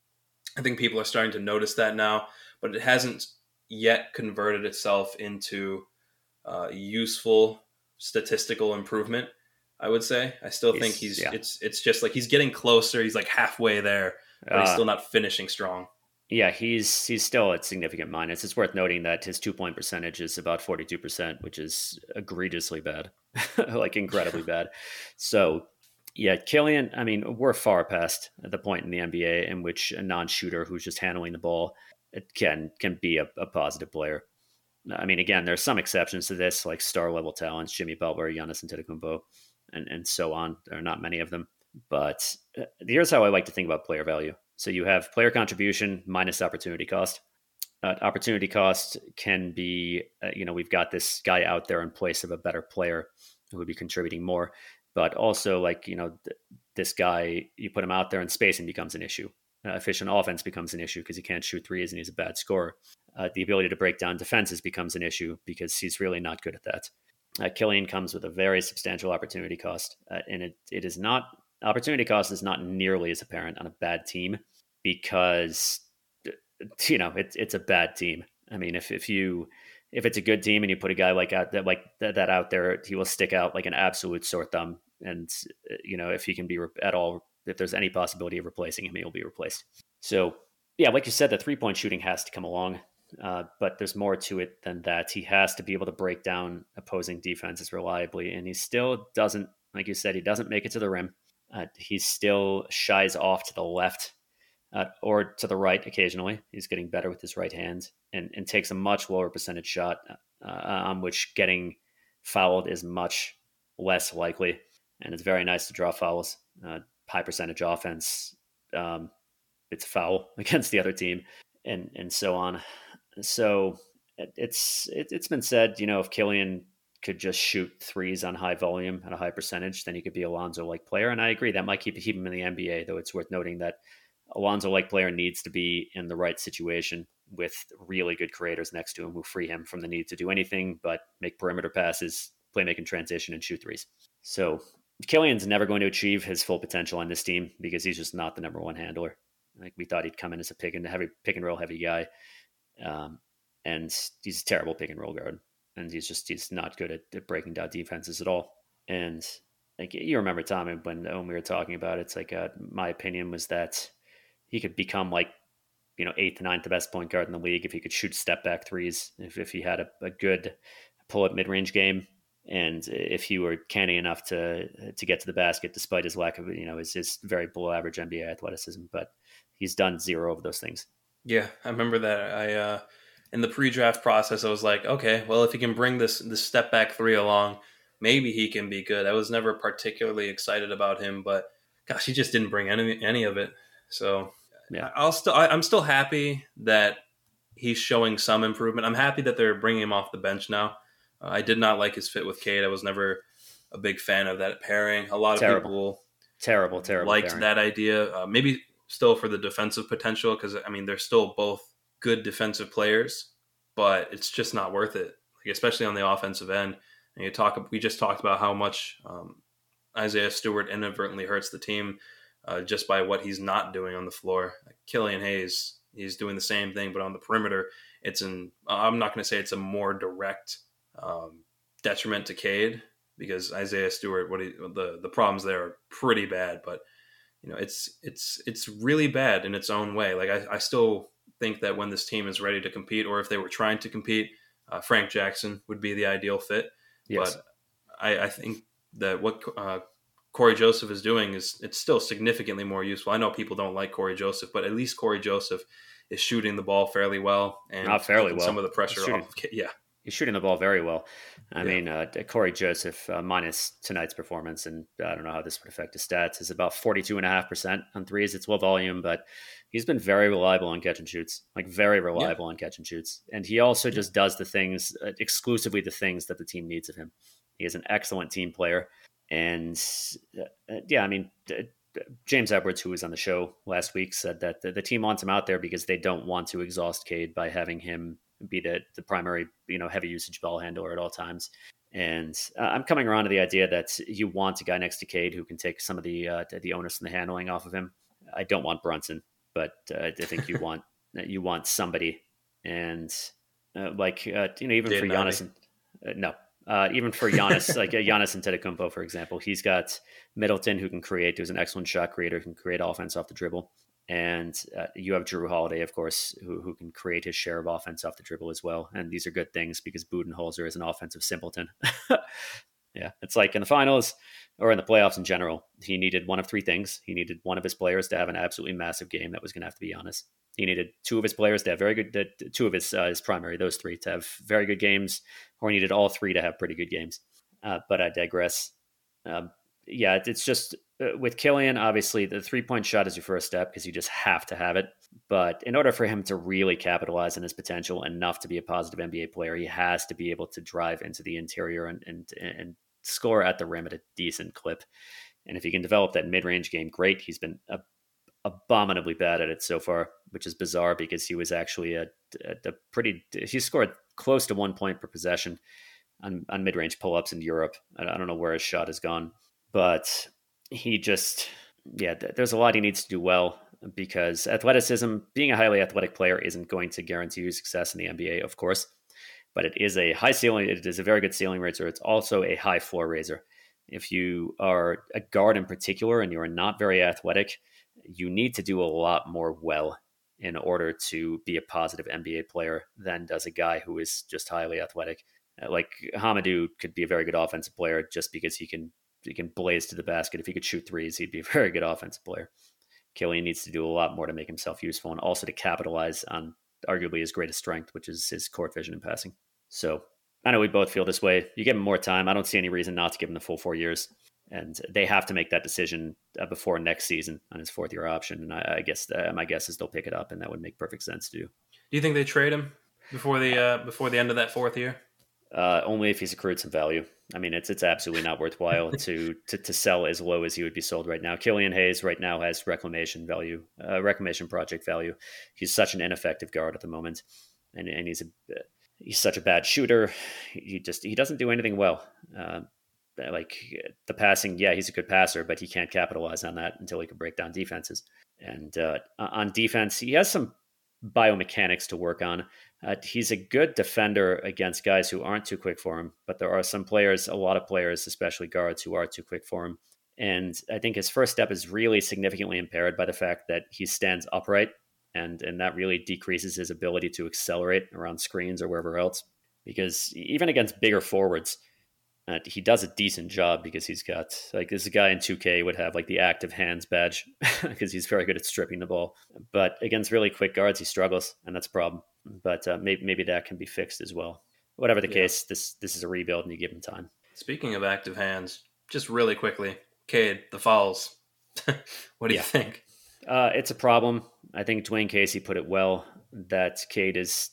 I think people are starting to notice that now, but it hasn't yet converted itself into uh, useful statistical improvement. I would say. I still he's, think he's yeah. it's it's just like he's getting closer. He's like halfway there, but uh, he's still not finishing strong. Yeah, he's he's still at significant minus. It's worth noting that his two point percentage is about forty two percent, which is egregiously bad, like incredibly bad. So, yeah, Killian. I mean, we're far past the point in the NBA in which a non shooter who's just handling the ball can can be a, a positive player. I mean, again, there's some exceptions to this, like star level talents, Jimmy Butler, Giannis Antetokounmpo, and and so on. There are not many of them, but uh, here's how I like to think about player value. So you have player contribution minus opportunity cost. Uh, opportunity cost can be, uh, you know, we've got this guy out there in place of a better player who would be contributing more, but also like you know, th- this guy you put him out there in space and becomes an issue. Uh, efficient offense becomes an issue because he can't shoot threes and he's a bad scorer. Uh, the ability to break down defenses becomes an issue because he's really not good at that. Uh, Killian comes with a very substantial opportunity cost, uh, and it, it is not opportunity cost is not nearly as apparent on a bad team because you know it's it's a bad team. I mean, if if you if it's a good team and you put a guy like out that like that, out there, he will stick out like an absolute sore thumb. And uh, you know, if he can be re- at all, if there's any possibility of replacing him, he'll be replaced. So yeah, like you said, the three point shooting has to come along. Uh, but there's more to it than that. He has to be able to break down opposing defenses reliably, and he still doesn't, like you said, he doesn't make it to the rim. Uh, he still shies off to the left uh, or to the right occasionally. He's getting better with his right hand and, and takes a much lower percentage shot uh, on which getting fouled is much less likely. And it's very nice to draw fouls. Uh, high percentage offense, um, it's foul against the other team, and and so on. So it's it, has been said, you know, if Killian could just shoot threes on high volume at a high percentage, then he could be a Lonzo like player. And I agree that might keep keep him in the NBA. Though it's worth noting that Alonzo like player needs to be in the right situation with really good creators next to him who free him from the need to do anything but make perimeter passes, play making transition, and shoot threes. So Killian's never going to achieve his full potential on this team because he's just not the number one handler. Like we thought he'd come in as a pick and heavy pick and roll heavy guy, um, and he's a terrible pick and roll guard, and he's just he's not good at, at breaking down defenses at all. And like you remember Tommy when when we were talking about it, it's like uh, my opinion was that he could become like you know eighth, ninth, best point guard in the league if he could shoot step back threes. If if he had a, a good pull up mid range game, and if he were canny enough to to get to the basket despite his lack of you know his, his very below average NBA athleticism, but he's done zero of those things. Yeah, I remember that. I uh, in the pre-draft process, I was like, okay, well, if he can bring this this step back three along, maybe he can be good. I was never particularly excited about him, but gosh, he just didn't bring any any of it. So yeah, I'll still I, I'm still happy that he's showing some improvement. I'm happy that they're bringing him off the bench now. Uh, I did not like his fit with Cade. I was never a big fan of that pairing. A lot of terrible. people terrible, terrible liked pairing. that idea. Uh, maybe still for the defensive potential because I mean they're still both good defensive players, but it's just not worth it, like, especially on the offensive end. And you talk, we just talked about how much um, Isaiah Stewart inadvertently hurts the team uh, just by what he's not doing on the floor. Killian Hayes, he's doing the same thing, but on the perimeter, it's an. I'm not going to say it's a more direct um, detriment to Cade because Isaiah Stewart, what he, the the problems there are pretty bad, but you know it's it's it's really bad in its own way. Like I, I still think that when this team is ready to compete, or if they were trying to compete, uh, Frank Jackson would be the ideal fit. Yes. But I, I think that what uh, Cory Joseph is doing is it's still significantly more useful. I know people don't like Cory Joseph, but at least Cory Joseph is shooting the ball fairly well and not fairly well. Some of the pressure off. Yeah, he's shooting the ball very well. I yeah. mean, uh, Cory Joseph, uh, minus tonight's performance, and I don't know how this would affect his stats, is about 42.5% on threes. It's low volume, but he's been very reliable on catch and shoots, like very reliable yeah. on catch and shoots. And he also just does the things, uh, exclusively the things that the team needs of him. He is an excellent team player. And uh, uh, yeah, I mean, James Edwards, who was on the show last week, said that the, the, team wants him out there because they don't want to exhaust Cade by having him be the, the primary, you know, heavy usage ball handler at all times. And uh, I'm coming around to the idea that you want a guy next to Cade who can take some of the uh, the onus and the handling off of him. I don't want Brunson, but uh, I think you want you want somebody, and uh, like you know, even for Giannis, and, no, uh, even for Giannis, like uh, Giannis Antetokounmpo, for example, he's got Middleton who can create, who's an excellent shot creator, who can create offense off the dribble. And uh, you have Jrue Holiday, of course, who, who can create his share of offense off the dribble as well. And these are good things because Budenholzer is an offensive simpleton. Yeah, it's like in the finals or in the playoffs in general, he needed one of three things. He needed one of his players to have an absolutely massive game that was going to have to be honest. He needed two of his players to have very good, two of his uh, his primary, those three to have very good games, or he needed all three to have pretty good games. Uh, but I digress. Um, yeah, it's just Uh, with Killian, obviously the three point shot is your first step because you just have to have it. But in order for him to really capitalize on his potential enough to be a positive NBA player, he has to be able to drive into the interior and and, and score at the rim at a decent clip. And if he can develop that mid range game, great. He's been abominably bad at it so far, which is bizarre because he was actually a, a, a pretty. He scored close to one point per possession on, on mid range pull ups in Europe. I don't know where his shot has gone, but he just yeah, there's a lot he needs to do well because athleticism, being a highly athletic player, isn't going to guarantee you success in the NBA, of course. But it is a high ceiling. It is a very good ceiling raiser. It's also a high floor raiser. If you are a guard in particular and you are not very athletic, you need to do a lot more well in order to be a positive NBA player than does a guy who is just highly athletic. Uh, like Hamidou could be a very good offensive player just because he can he can blaze to the basket. If he could shoot threes, he'd be a very good offensive player. Killian needs to do a lot more to make himself useful and also to capitalize on arguably his greatest strength, which is his court vision and passing. So I know we both feel this way. You give him more time. I don't see any reason not to give him the full four years. And they have to make that decision uh, before next season on his fourth year option. And I, I guess uh, my guess is they'll pick it up, and that would make perfect sense to do. Do you think they trade him before the uh, before the end of that fourth year? Uh, only if he's accrued some value. I mean, it's it's absolutely not worthwhile to, to to sell as low as he would be sold right now. Killian Hayes right now has reclamation value, uh, reclamation project value. He's such an ineffective guard at the moment, and and he's a he's such a bad shooter. He just he doesn't do anything well. Uh, like the passing, yeah, he's a good passer, but he can't capitalize on that until he can break down defenses. And uh, on defense, he has some biomechanics to work on. Uh, he's a good defender against guys who aren't too quick for him, but there are some players, a lot of players, especially guards, who are too quick for him. And I think his first step is really significantly impaired by the fact that he stands upright, and and that really decreases his ability to accelerate around screens or wherever else. Because even against bigger forwards, uh, he does a decent job because he's got like this guy in 2K would have like the active hands badge because he's very good at stripping the ball. But against really quick guards, he struggles, and that's a problem. But uh, maybe maybe that can be fixed as well. Whatever the yeah. case, this this is a rebuild, and you give him time. Speaking of active hands, just really quickly, Cade, the fouls. what do yeah. you think? Uh, it's a problem. I think Dwane Casey put it well that Cade is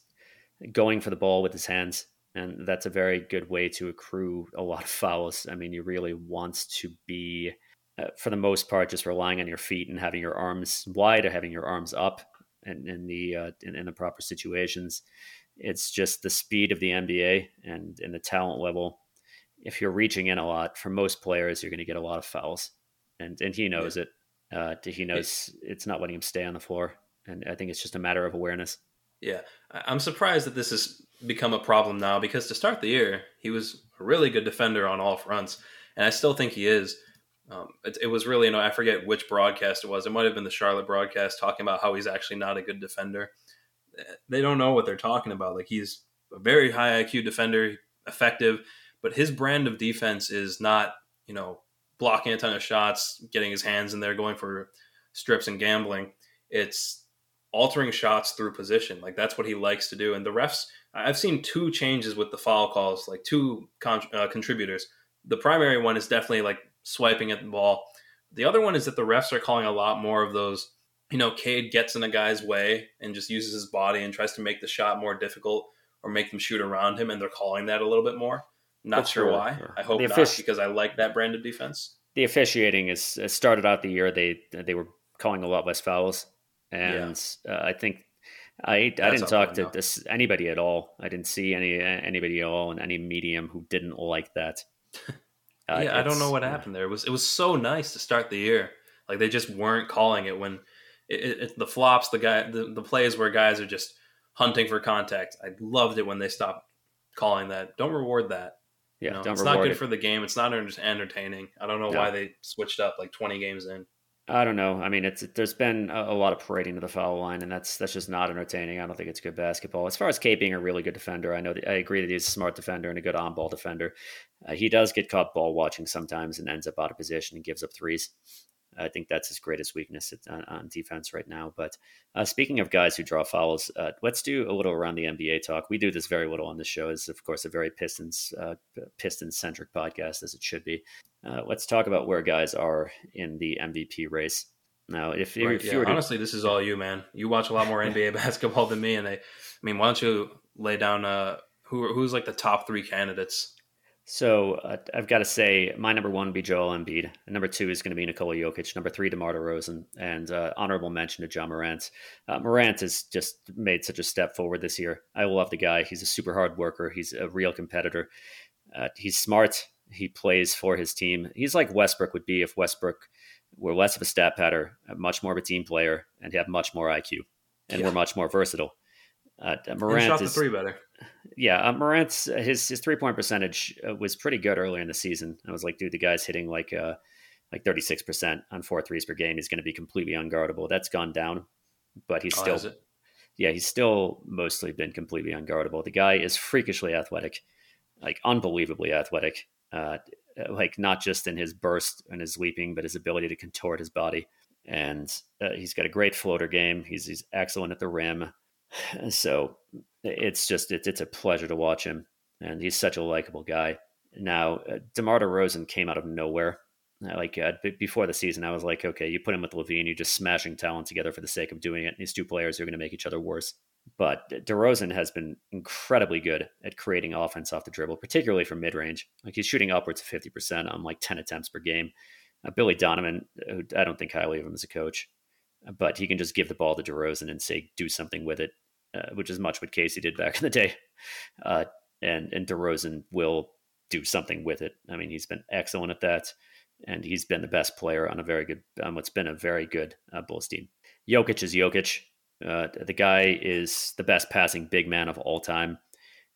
going for the ball with his hands and that's a very good way to accrue a lot of fouls. I mean, you really want to be, uh, for the most part, just relying on your feet and having your arms wide or having your arms up in, in the uh, in, in, the proper situations. It's just the speed of the NBA and and the talent level. If you're reaching in a lot, for most players, you're going to get a lot of fouls, and and he knows yeah. it. Uh, he knows it's not letting him stay on the floor, and I think it's just a matter of awareness. Yeah, I'm surprised that this has become a problem now because to start the year, he was a really good defender on all fronts, and I still think he is. Um, it, it, was really, you know, I forget which broadcast it was. It might have been the Charlotte broadcast talking about how he's actually not a good defender. They don't know what they're talking about. Like he's a very high IQ defender, effective, but his brand of defense is not, you know, blocking a ton of shots, getting his hands in there, going for strips and gambling. It's altering shots through position. Like that's what he likes to do. And the refs, I've seen two changes with the foul calls, like two con- uh, contributors. The primary one is definitely like swiping at the ball. The other one is that the refs are calling a lot more of those. You know, Cade gets in a guy's way and just uses his body and tries to make the shot more difficult or make them shoot around him, and they're calling that a little bit more. Not That's sure why. I hope the not because I like that brand of defense. The officiating is started out the year they they were calling a lot less fouls and yeah. uh, I think I I didn't talk to this anybody at all. I didn't see any anybody at all in any medium who didn't like that. Uh, yeah, I don't know what happened there. It was it was so nice to start the year. Like they just weren't calling it when it, it, the flops, the guy, the, the plays where guys are just hunting for contact. I loved it when they stopped calling that. Don't reward that. Yeah, you know, it's not good it. for the game. It's not entertaining. I don't know why they switched up like 20 games in. I don't know. I mean, it's there's been a, a, lot of parading to the foul line, and that's that's just not entertaining. I don't think it's good basketball. As far as Cade being a really good defender, I know that, I agree that he's a smart defender and a good on-ball defender. Uh, he does get caught ball watching sometimes and ends up out of position and gives up threes. I think that's his greatest weakness on, on defense right now. But uh, speaking of guys who draw fouls, uh, let's do a little around the NBA talk. We do this very little on the show. It's of course a very Pistons uh, Pistons centric podcast as it should be. Uh, let's talk about where guys are in the MVP race. Now, if, right, if yeah. to... honestly, this is all you, man. You watch a lot more NBA basketball than me, and I, I mean, why don't you lay down uh, who who's like the top three candidates so uh, I've got to say, my number one would be Joel Embiid. Number two is going to be Nikola Jokic. Number three, DeMar DeRozan. And uh, honorable mention to Ja Morant. Uh, Morant has just made such a step forward this year. I love the guy. He's a super hard worker. He's a real competitor. Uh, he's smart. He plays for his team. He's like Westbrook would be if Westbrook were less of a stat patter, much more of a team player, and have much more IQ, and yeah. were much more versatile. Uh, Morant shot the is, three better. Yeah, uh, Morant's his his three point percentage uh, was pretty good earlier in the season. I was like, dude, the guy's hitting like uh like thirty six percent on four threes per game. He's going to be completely unguardable. That's gone down, but he's oh, still yeah, he's still mostly been completely unguardable. The guy is freakishly athletic, like unbelievably athletic. Uh, like not just in his burst and his leaping, but his ability to contort his body. And uh, he's got a great floater game. He's he's excellent at the rim. So it's just it's it's a pleasure to watch him, and he's such a likable guy. Now, uh, DeMar DeRozan came out of nowhere. Like uh, before the season, I was like, okay, you put him with LaVine, you're just smashing talent together for the sake of doing it. these two players are going to make each other worse. But DeRozan has been incredibly good at creating offense off the dribble, particularly from mid range. Like he's shooting upwards of 50% on like 10 attempts per game. Uh, Billy Donovan, who I don't think highly of him as a coach, but he can just give the ball to DeRozan and say, do something with it uh, which is much what Casey did back in the day. Uh, and and DeRozan will do something with it. I mean, he's been excellent at that, and he's been the best player on a very good on what's been a very good uh, Bulls team. Jokic is Jokic. Uh, the guy is the best passing big man of all time.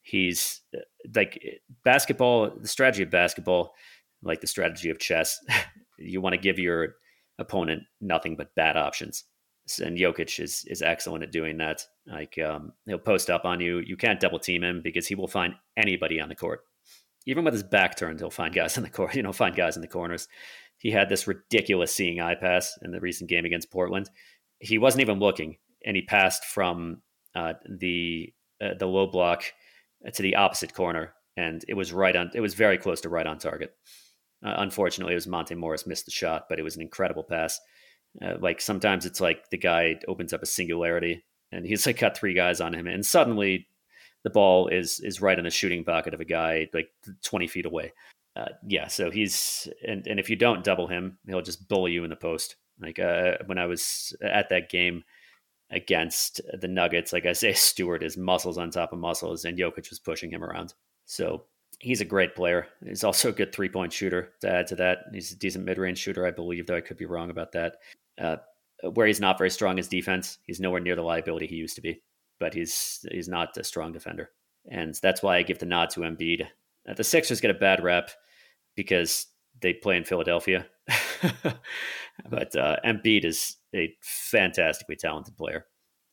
He's uh, like basketball. The strategy of basketball, like the strategy of chess, you want to give your opponent nothing but bad options and Jokic is is excellent at doing that. Like um, he'll post up on you. You can't double team him because he will find anybody on the court. Even with his back turned, he'll find guys in the court. You know, find guys in the corners. He had this ridiculous seeing eye pass in the recent game against Portland. He wasn't even looking, and he passed from uh, the uh, the low block to the opposite corner, and it was right on. It was very close to right on target. Uh, unfortunately, it was Monte Morris missed the shot, but it was an incredible pass. Uh, like sometimes it's like the guy opens up a singularity and he's like got three guys on him, and suddenly the ball is is right in the shooting pocket of a guy like 20 feet away. Uh, yeah, so he's and and if you don't double him, he'll just bully you in the post. Like uh, when I was at that game against the Nuggets, like I say, Stewart is muscles on top of muscles, and Jokic was pushing him around. So he's a great player. He's also a good three point shooter. To add to that, he's a decent mid range shooter, I believe, though I could be wrong about that. Uh, where he's not very strong is defense. He's nowhere near the liability he used to be, but he's he's not a strong defender, and that's why I give the nod to Embiid. Uh, the Sixers get a bad rep because they play in Philadelphia, but uh, Embiid is a fantastically talented player.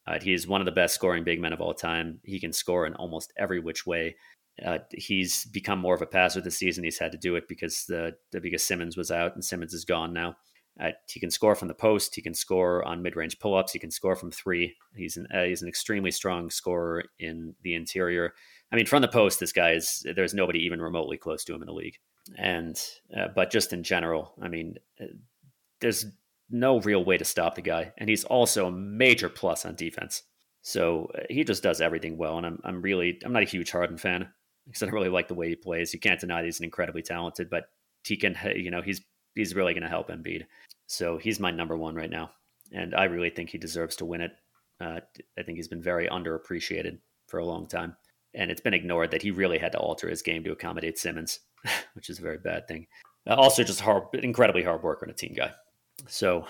Uh, he is one of the best scoring big men of all time. He can score in almost every which way. Uh, he's become more of a passer this season. He's had to do it because the because Simmons was out and Simmons is gone now. Uh, he can score from the post. He can score on mid-range pull-ups. He can score from three. He's an uh, he's an extremely strong scorer in the interior. I mean, from the post, this guy is there's nobody even remotely close to him in the league. And uh, but just in general, I mean, uh, there's no real way to stop the guy, and he's also a major plus on defense. So uh, he just does everything well, and I'm I'm really I'm not a huge Harden fan because I don't really like the way he plays. You can't deny that he's an incredibly talented, but he can you know he's he's really going to help Embiid. So he's my number one right now, and I really think he deserves to win it. Uh, I think he's been very underappreciated for a long time, and it's been ignored that he really had to alter his game to accommodate Simmons, which is a very bad thing. Uh, also, just hard, incredibly hard worker and a team guy. So,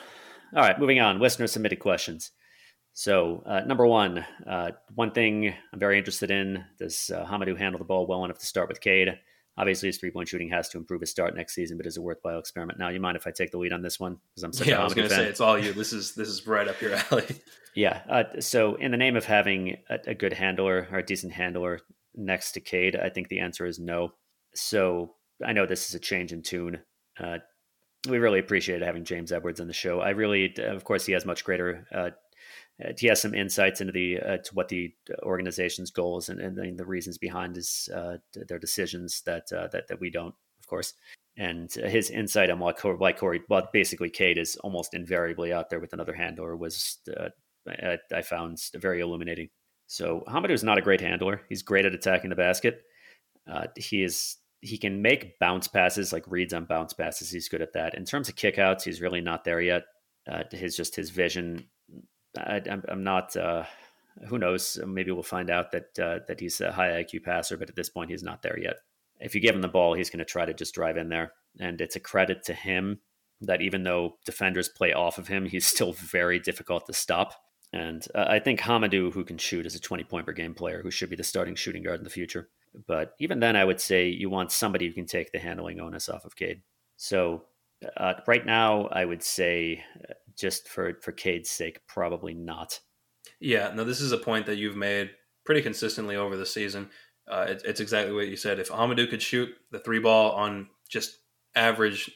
all right, moving on. Listener submitted questions. So, uh, number one, uh, one thing I'm very interested in does uh, Hamidou handle the ball well enough to start with Cade? Obviously, his three point shooting has to improve his start next season, but is a worthwhile experiment. Now, you mind if I take the lead on this one? Because I'm such yeah, I was going to say it's all you. This is this is right up your alley. yeah. Uh, so, in the name of having a, a, good handler or a decent handler next to Cade, I think the answer is no. So, I know this is a change in tune. Uh, we really appreciate having James Edwards on the show. I really, of course, he has much greater uh, he has some insights into the uh, to what the organization's goals and, and the reasons behind his uh, their decisions that uh, that that we don't, of course. And his insight on what Cory, why Cory, well, basically Cade is almost invariably out there with another handler was uh, I, I, found very illuminating. So Hamidou is not a great handler. He's great at attacking the basket. Uh, he is he can make bounce passes like reads on bounce passes. He's good at that. In terms of kickouts, he's really not there yet. his just his vision I, am not. Uh, who knows? Maybe we'll find out that uh, that he's a high IQ passer, but at this point, he's not there yet. If you give him the ball, he's going to try to just drive in there, and it's a credit to him that even though defenders play off of him, he's still very difficult to stop. And uh, I think Hamidou, who can shoot, is a 20 point per game player who should be the starting shooting guard in the future. But even then, I would say you want somebody who can take the handling onus off of Cade. So uh, right now, I would say uh, just for for Cade's sake, probably not. Yeah, no, this is a point that you've made pretty consistently over the season. Uh, it, it's exactly what you said. If Hamidou could shoot the three ball on just average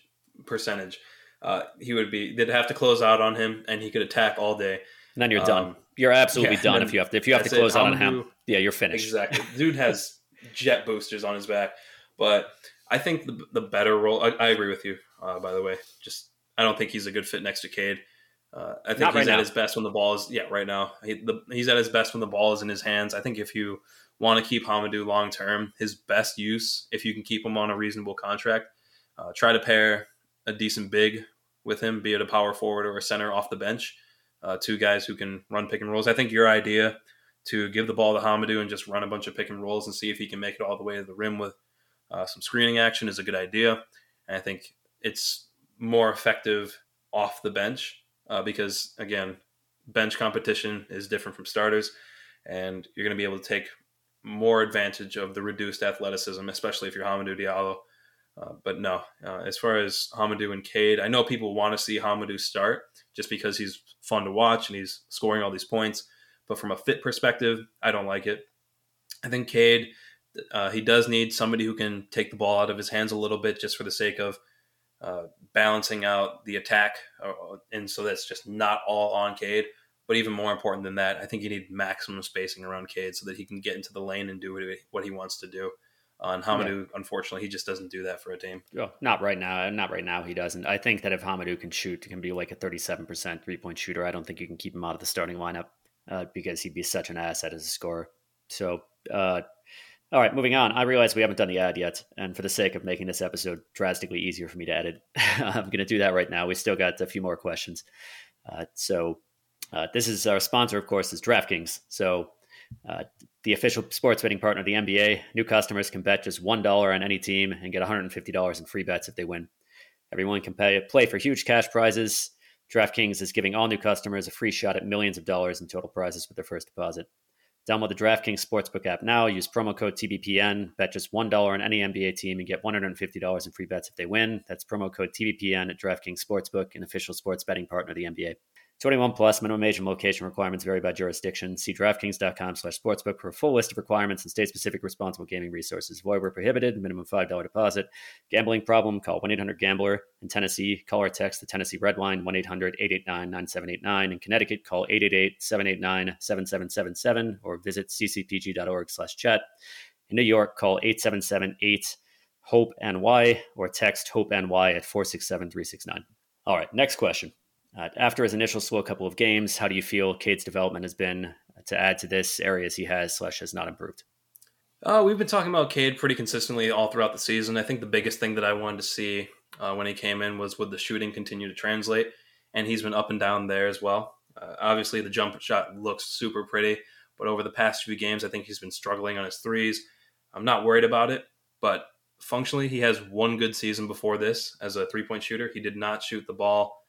percentage, uh, he would be. They'd have to close out on him, and he could attack all day. And then you're um, done. You're absolutely yeah, done if you have to. If you have to close out on him, yeah, you're finished. Exactly. Dude has jet boosters on his back, but I think the, the better role. I, I agree with you. Uh, by the way, just I don't think he's a good fit next to Cade. Uh, I think Not he's right at his best when the ball is yeah right now. He, the, he's at his best when the ball is in his hands. I think if you want to keep Hamidou long term, his best use if you can keep him on a reasonable contract, uh, try to pair a decent big with him, be it a power forward or a center off the bench, uh, two guys who can run pick and rolls. I think your idea to give the ball to Hamidou and just run a bunch of pick and rolls and see if he can make it all the way to the rim with uh, some screening action is a good idea. And I think it's more effective off the bench uh, because again, bench competition is different from starters, and you're going to be able to take more advantage of the reduced athleticism, especially if you're Hamidou Diallo. Uh, but no, uh, as far as Hamidou and Cade, I know people want to see Hamidou start just because he's fun to watch and he's scoring all these points. But from a fit perspective, I don't like it. I think Cade, uh, he does need somebody who can take the ball out of his hands a little bit just for the sake of uh, balancing out the attack, uh, and so that's just not all on Cade. But even more important than that, I think you need maximum spacing around Cade so that he can get into the lane and do what he wants to do. Uh, and Hamidou, yeah. unfortunately, he just doesn't do that for a team. Oh, not right now. Not right now. He doesn't. I think that if Hamidou can shoot, can be like a 37% three point shooter. I don't think you can keep him out of the starting lineup uh, because he'd be such an asset as a scorer. So uh, all right, moving on. I realize we haven't done the ad yet, and for the sake of making this episode drastically easier for me to edit, I'm going to do that right now. We still got a few more questions. Uh, so, uh, this is our sponsor, of course, is DraftKings. So, uh, the official sports betting partner of the NBA. New customers can bet just one dollar on any team and get 150 dollars in free bets if they win. Everyone can pay, play for huge cash prizes. DraftKings is giving all new customers a free shot at millions of dollars in total prizes with their first deposit. Download the DraftKings Sportsbook app now. Use promo code TBPN. Bet just $1 on any NBA team and get $150 in free bets if they win. That's promo code TBPN at DraftKings Sportsbook, an official sports betting partner of the NBA. 21 plus minimum age and location requirements vary by jurisdiction. See DraftKings.com slash sportsbook for a full list of requirements and state-specific responsible gaming resources. Void where prohibited. Minimum $5 deposit. Gambling problem? Call 1-800-GAMBLER. In Tennessee, call or text the Tennessee Red Line 1-800-889-9789. In Connecticut, call 888-789-7777 or visit ccpg.org slash chat. In New York, call 877-8-HOPE-NY or text HOPE-NY at 467-369. All right, next question. Uh, after his initial slow couple of games, how do you feel Cade's development has been to add to this areas he has slash has not improved? Uh, we've been talking about Cade pretty consistently all throughout the season. I think the biggest thing that I wanted to see uh, when he came in was would the shooting continue to translate, and he's been up and down there as well. Uh, obviously, the jump shot looks super pretty, but over the past few games, I think he's been struggling on his threes. I'm not worried about it, but functionally, he has one good season before this as a three point shooter. He did not shoot the ball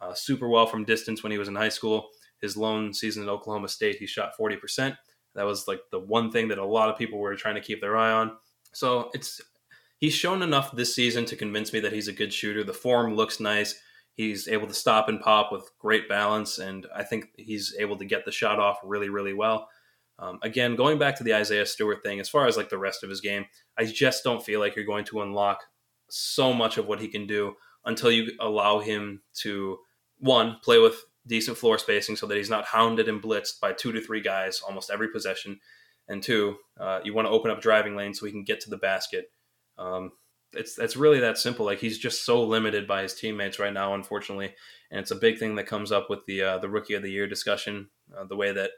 uh, super well from distance when he was in high school. His lone season at Oklahoma State, he shot 40%. That was like the one thing that a lot of people were trying to keep their eye on. So it's he's shown enough this season to convince me that he's a good shooter. The form looks nice. He's able to stop and pop with great balance, and I think he's able to get the shot off really, really well. Um, again, going back to the Isaiah Stewart thing, as far as like the rest of his game, I just don't feel like you're going to unlock so much of what he can do until you allow him to one play with decent floor spacing so that he's not hounded and blitzed by two to three guys almost every possession, and two, uh, you want to open up driving lanes so he can get to the basket. Um, it's it's really that simple. Like he's just so limited by his teammates right now, unfortunately, and it's a big thing that comes up with the uh, the rookie of the year discussion. Uh, the way that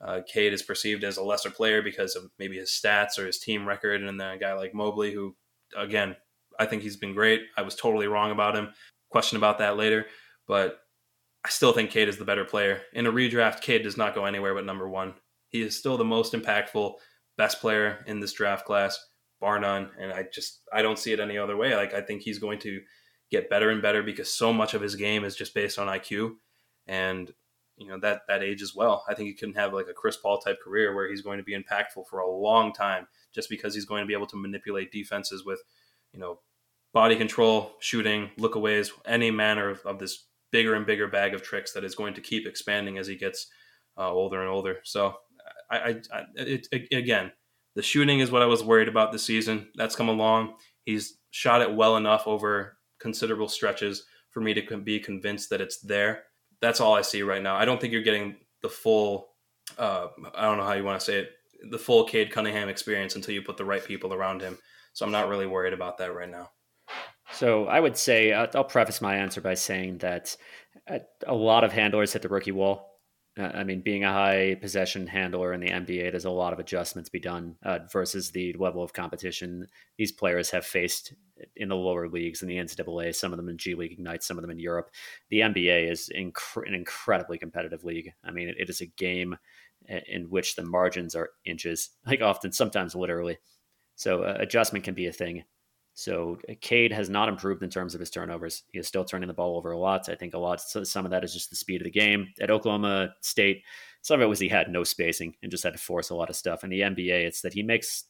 uh, Cade is perceived as a lesser player because of maybe his stats or his team record, and then a guy like Mobley, who again I think he's been great. I was totally wrong about him. Question about that later, but I still think Cade is the better player. In a redraft, Cade does not go anywhere but number one. He is still the most impactful, best player in this draft class bar none. And I just I don't see it any other way. Like I think he's going to get better and better because so much of his game is just based on IQ, and you know that that age as well. I think he can have like a Chris Paul type career where he's going to be impactful for a long time just because he's going to be able to manipulate defenses with you know body control, shooting, lookaways, any manner of, of this bigger and bigger bag of tricks that is going to keep expanding as he gets uh, older and older. So I, I, I it, again, the shooting is what I was worried about this season. That's come along. He's shot it well enough over considerable stretches for me to be convinced that it's there. That's all I see right now. I don't think you're getting the full, uh, I don't know how you want to say it, the full Cade Cunningham experience until you put the right people around him. So I'm not really worried about that right now. So I would say I'll preface my answer by saying that uh, a lot of handlers hit the rookie wall uh, I mean, being a high possession handler in the NBA, there's a lot of adjustments to be done uh, versus the level of competition these players have faced in the lower leagues in the NCAA. Some of them in G League Ignite, some of them in Europe. The NBA is inc- an incredibly competitive league. I mean, it, it is a game in which the margins are inches, like often, sometimes literally. So uh, adjustment can be a thing. So uh, Cade has not improved in terms of his turnovers. He is still turning the ball over a lot. I think a lot. Some of that is just the speed of the game. At Oklahoma State, some of it was he had no spacing and just had to force a lot of stuff. In the NBA, it's that he makes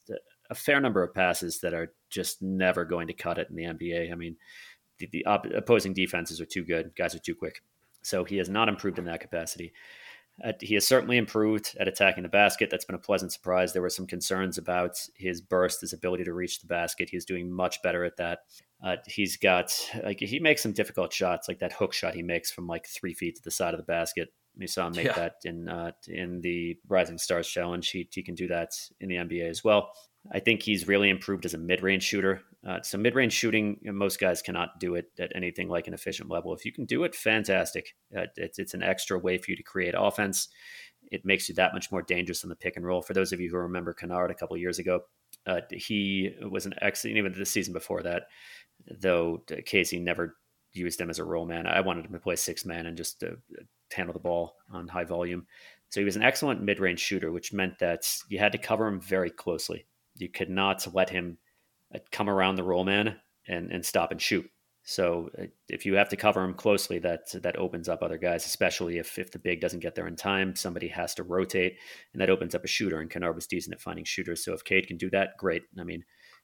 a fair number of passes that are just never going to cut it in the NBA. I mean, the, the op- opposing defenses are too good. Guys are too quick. So he has not improved in that capacity. Uh, he has certainly improved at attacking the basket. That's been a pleasant surprise. There were some concerns about his burst, his ability to reach the basket. He's doing much better at that. Uh, he's got like he makes some difficult shots, like that hook shot he makes from like three feet to the side of the basket. We saw him make yeah. that in uh, in the Rising Stars Challenge. He he can do that in the NBA as well. I think he's really improved as a mid range shooter. Uh, so mid range shooting, most guys cannot do it at anything like an efficient level. If you can do it, fantastic. Uh, it's, it's an extra way for you to create offense. It makes you that much more dangerous in the pick and roll. For those of you who remember Kennard a couple years ago, uh, he was an excellent, even the season before that, though Casey never used him as a role man. I wanted him to play six man and just uh, handle the ball on high volume. So he was an excellent mid range shooter, which meant that you had to cover him very closely. You could not let him uh, come around the roll man and, and stop and shoot. So uh, if you have to cover him closely, that that opens up other guys, especially if if the big doesn't get there in time. Somebody has to rotate, and that opens up a shooter. And Kennard was decent at finding shooters. So if Cade can do that, great. I mean,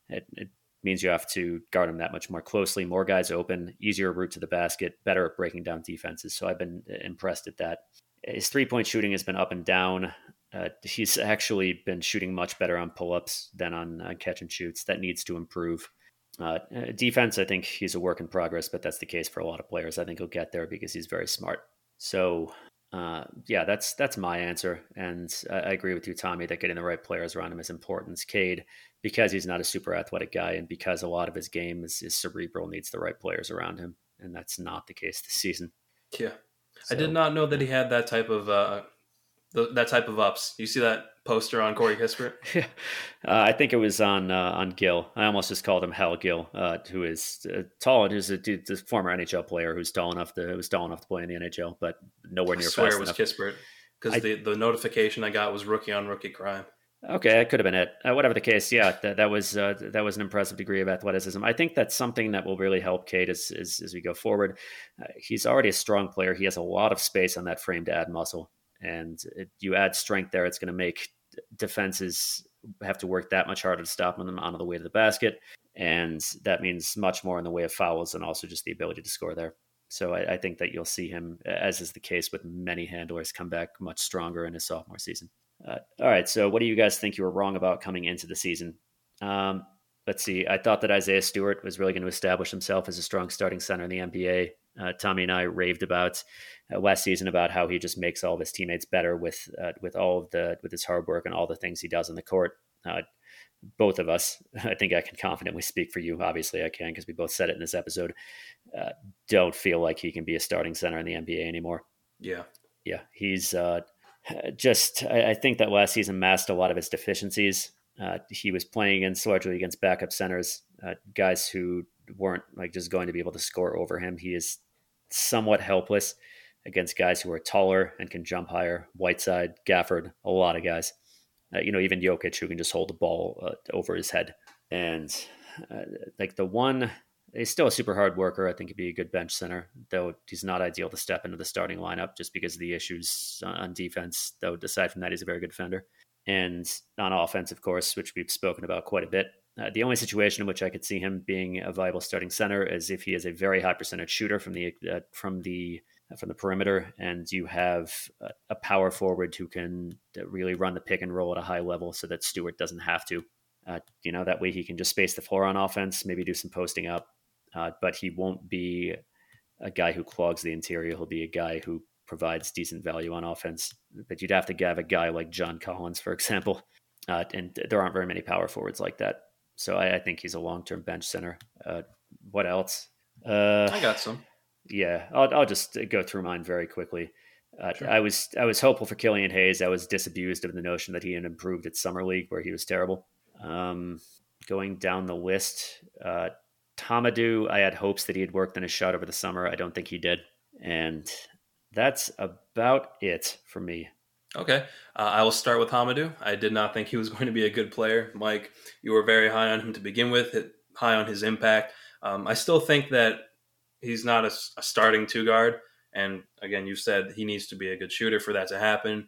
it, it means you have to guard him that much more closely. More guys open, easier route to the basket, better at breaking down defenses. So I've been uh, impressed at that. His three point shooting has been up and down. Uh, he's actually been shooting much better on pull ups than on uh, catch and shoots. That needs to improve. Uh, uh, defense, I think he's a work in progress, but that's the case for a lot of players. I think he'll get there because he's very smart. So, uh, yeah, that's that's my answer, and I, I, agree with you, Tommy, that getting the right players around him is important. Cade, because he's not a super athletic guy, and because a lot of his game is, is cerebral, needs the right players around him, and that's not the case this season. Yeah, so, I did not know that he had that type of uh, the, that type of ups. You see that poster on Corey Kispert? yeah, uh, I think it was on uh, on Gill. I almost just called him Hal Gill, uh, who is uh, tall. Who's a, dude, a former NHL player who's tall enough to was tall enough to play in the NHL, but nowhere near. I swear it was enough. Kispert because the the notification I got was rookie on rookie crime. Okay, that could have been it. Uh, whatever the case, yeah, that, that was uh, that was an impressive degree of athleticism. I think that's something that will really help Cade as as, as we go forward. Uh, he's already a strong player. He has a lot of space on that frame to add muscle and it, you add strength there, it's going to make defenses have to work that much harder to stop them on the way to the basket. And that means much more in the way of fouls and also just the ability to score there. So I, I think that you'll see him, as is the case with many handlers, come back much stronger in his sophomore season. Uh, all right. So what do you guys think you were wrong about coming into the season? Um, let's see. I thought that Isaiah Stewart was really going to establish himself as a strong starting center in the NBA. Uh, Tommy and I raved about uh, last season about how he just makes all of his teammates better with uh, with all of the with his hard work and all the things he does on the court. Uh, both of us, I think I can confidently speak for you. Obviously, I can because we both said it in this episode. Uh, don't feel like he can be a starting center in the NBA anymore. Yeah, yeah, he's uh, just. I, I, think that last season masked a lot of his deficiencies. Uh, he was playing against largely against backup centers, uh, guys who weren't like just going to be able to score over him. He is somewhat helpless against guys who are taller and can jump higher. Whiteside, Gafford, a lot of guys. Uh, you know, even Jokic who can just hold the ball uh, over his head. And uh, like the one, he's still a super hard worker. I think he'd be a good bench center, though he's not ideal to step into the starting lineup just because of the issues on defense. Though aside from that, he's a very good defender. And on offense, of course, which we've spoken about quite a bit. Uh, the only situation in which I could see him being a viable starting center is if he is a very high percentage shooter from the uh, from the from the perimeter, and you have a power forward who can really run the pick and roll at a high level, so that Stewart doesn't have to. Uh, you know that way he can just space the floor on offense, maybe do some posting up, uh, but he won't be a guy who clogs the interior. He'll be a guy who provides decent value on offense. But you'd have to have a guy like John Collins, for example, uh, and there aren't very many power forwards like that. So I, I think he's a long term bench center. Uh, what else? Uh, I got some. Yeah, I'll, I'll just go through mine very quickly. Uh, sure. I was I was hopeful for Killian Hayes. I was disabused of the notion that he had improved at summer league where he was terrible. Um, going down the list, uh, Hamidou, I had hopes that he had worked on his shot over the summer. I don't think he did, and that's about it for me. Okay, uh, I will start with Hamidou. I did not think he was going to be a good player. Mike, you were very high on him to begin with, high on his impact. Um, I still think that he's not a, a, starting two guard. And again, you said he needs to be a good shooter for that to happen.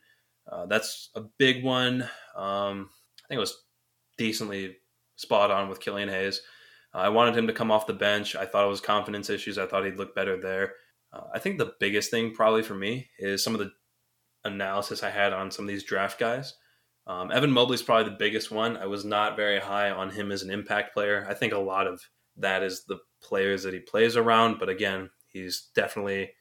Uh, that's a big one. Um, I think it was decently spot on with Killian Hayes. Uh, I wanted him to come off the bench. I thought it was confidence issues. I thought he'd look better there. Uh, I think the biggest thing probably for me is some of the analysis I had on some of these draft guys. Um, Evan Mobley's probably the biggest one. I was not very high on him as an impact player. I think a lot of that is the players that he plays around, but again, he's definitely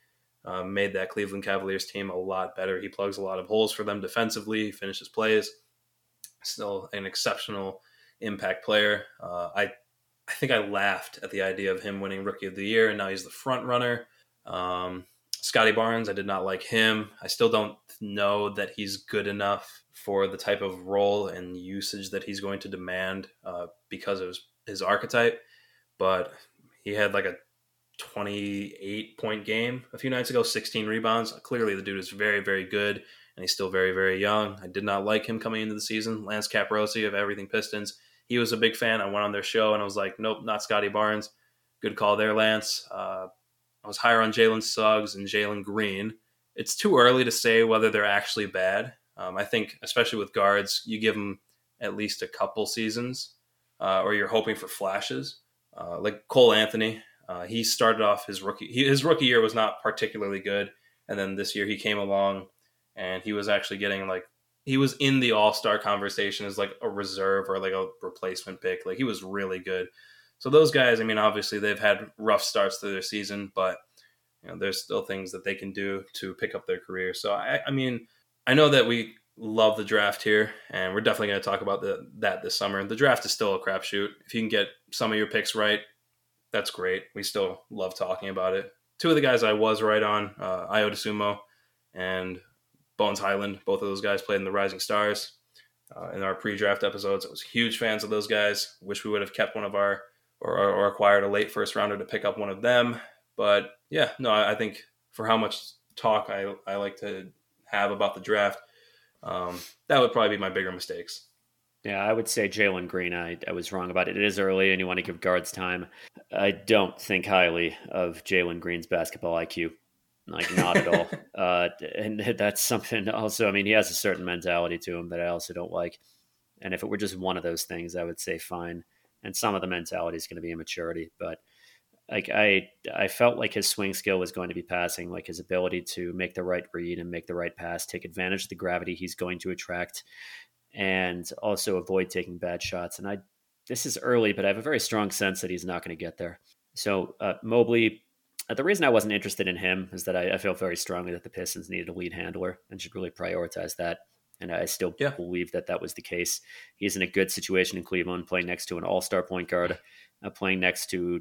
uh, made that Cleveland Cavaliers team a lot better. He plugs a lot of holes for them defensively, finishes plays. Still an exceptional impact player. Uh, I I think I laughed at the idea of him winning Rookie of the Year, and now he's the front runner. Um, Scottie Barnes, I did not like him. I still don't know that he's good enough for the type of role and usage that he's going to demand uh, because of his, his archetype. But he had like a 28 point game a few nights ago, 16 rebounds. Clearly, the dude is very, very good, and he's still very, very young. I did not like him coming into the season. Lance Caporosi of Everything Pistons, he was a big fan. I went on their show and I was like, nope, not Scottie Barnes. Good call there, Lance. Uh, I was higher on Jalen Suggs and Jalen Green. It's too early to say whether they're actually bad. Um, I think, especially with guards, you give them at least a couple seasons, uh, or you're hoping for flashes. Uh, like Cole Anthony, uh, he started off his rookie he, his rookie year was not particularly good, and then this year he came along and he was actually getting like he was in the All Star conversation as like a reserve or like a replacement pick. Like he was really good. So those guys, I mean, obviously they've had rough starts to their season, but you know, there's still things that they can do to pick up their career. So I, I mean, I know that we love the draft here, and we're definitely going to talk about the, that this summer. The draft is still a crapshoot. If you can get some of your picks right, that's great. We still love talking about it. Two of the guys I was right on, uh, Ayo Dosunmu and Bones Hyland, Both of those guys played in the Rising Stars. Uh, in our pre-draft episodes, I was huge fans of those guys. Wish we would have kept one of our or, or acquired a late first rounder to pick up one of them. But yeah, no, I think for how much talk I, I like to have about the draft, um, that would probably be my bigger mistakes. Yeah, I would say Jalen Green. I, I was wrong about it. It is early and you want to give guards time. I don't think highly of Jalen Green's basketball IQ. Like, not at all. Uh, and that's something also, I mean, he has a certain mentality to him that I also don't like. And if it were just one of those things, I would say fine. And some of the mentality is going to be immaturity, but like I I felt like his swing skill was going to be passing, like his ability to make the right read and make the right pass, take advantage of the gravity he's going to attract, and also avoid taking bad shots. And I this is early, but I have a very strong sense that he's not going to get there. So uh, Mobley, uh, the reason I wasn't interested in him is that I, I felt very strongly that the Pistons needed a lead handler and should really prioritize that. And I still yeah. believe that that was the case. He's in a good situation in Cleveland, playing next to an all star point guard, uh, playing next to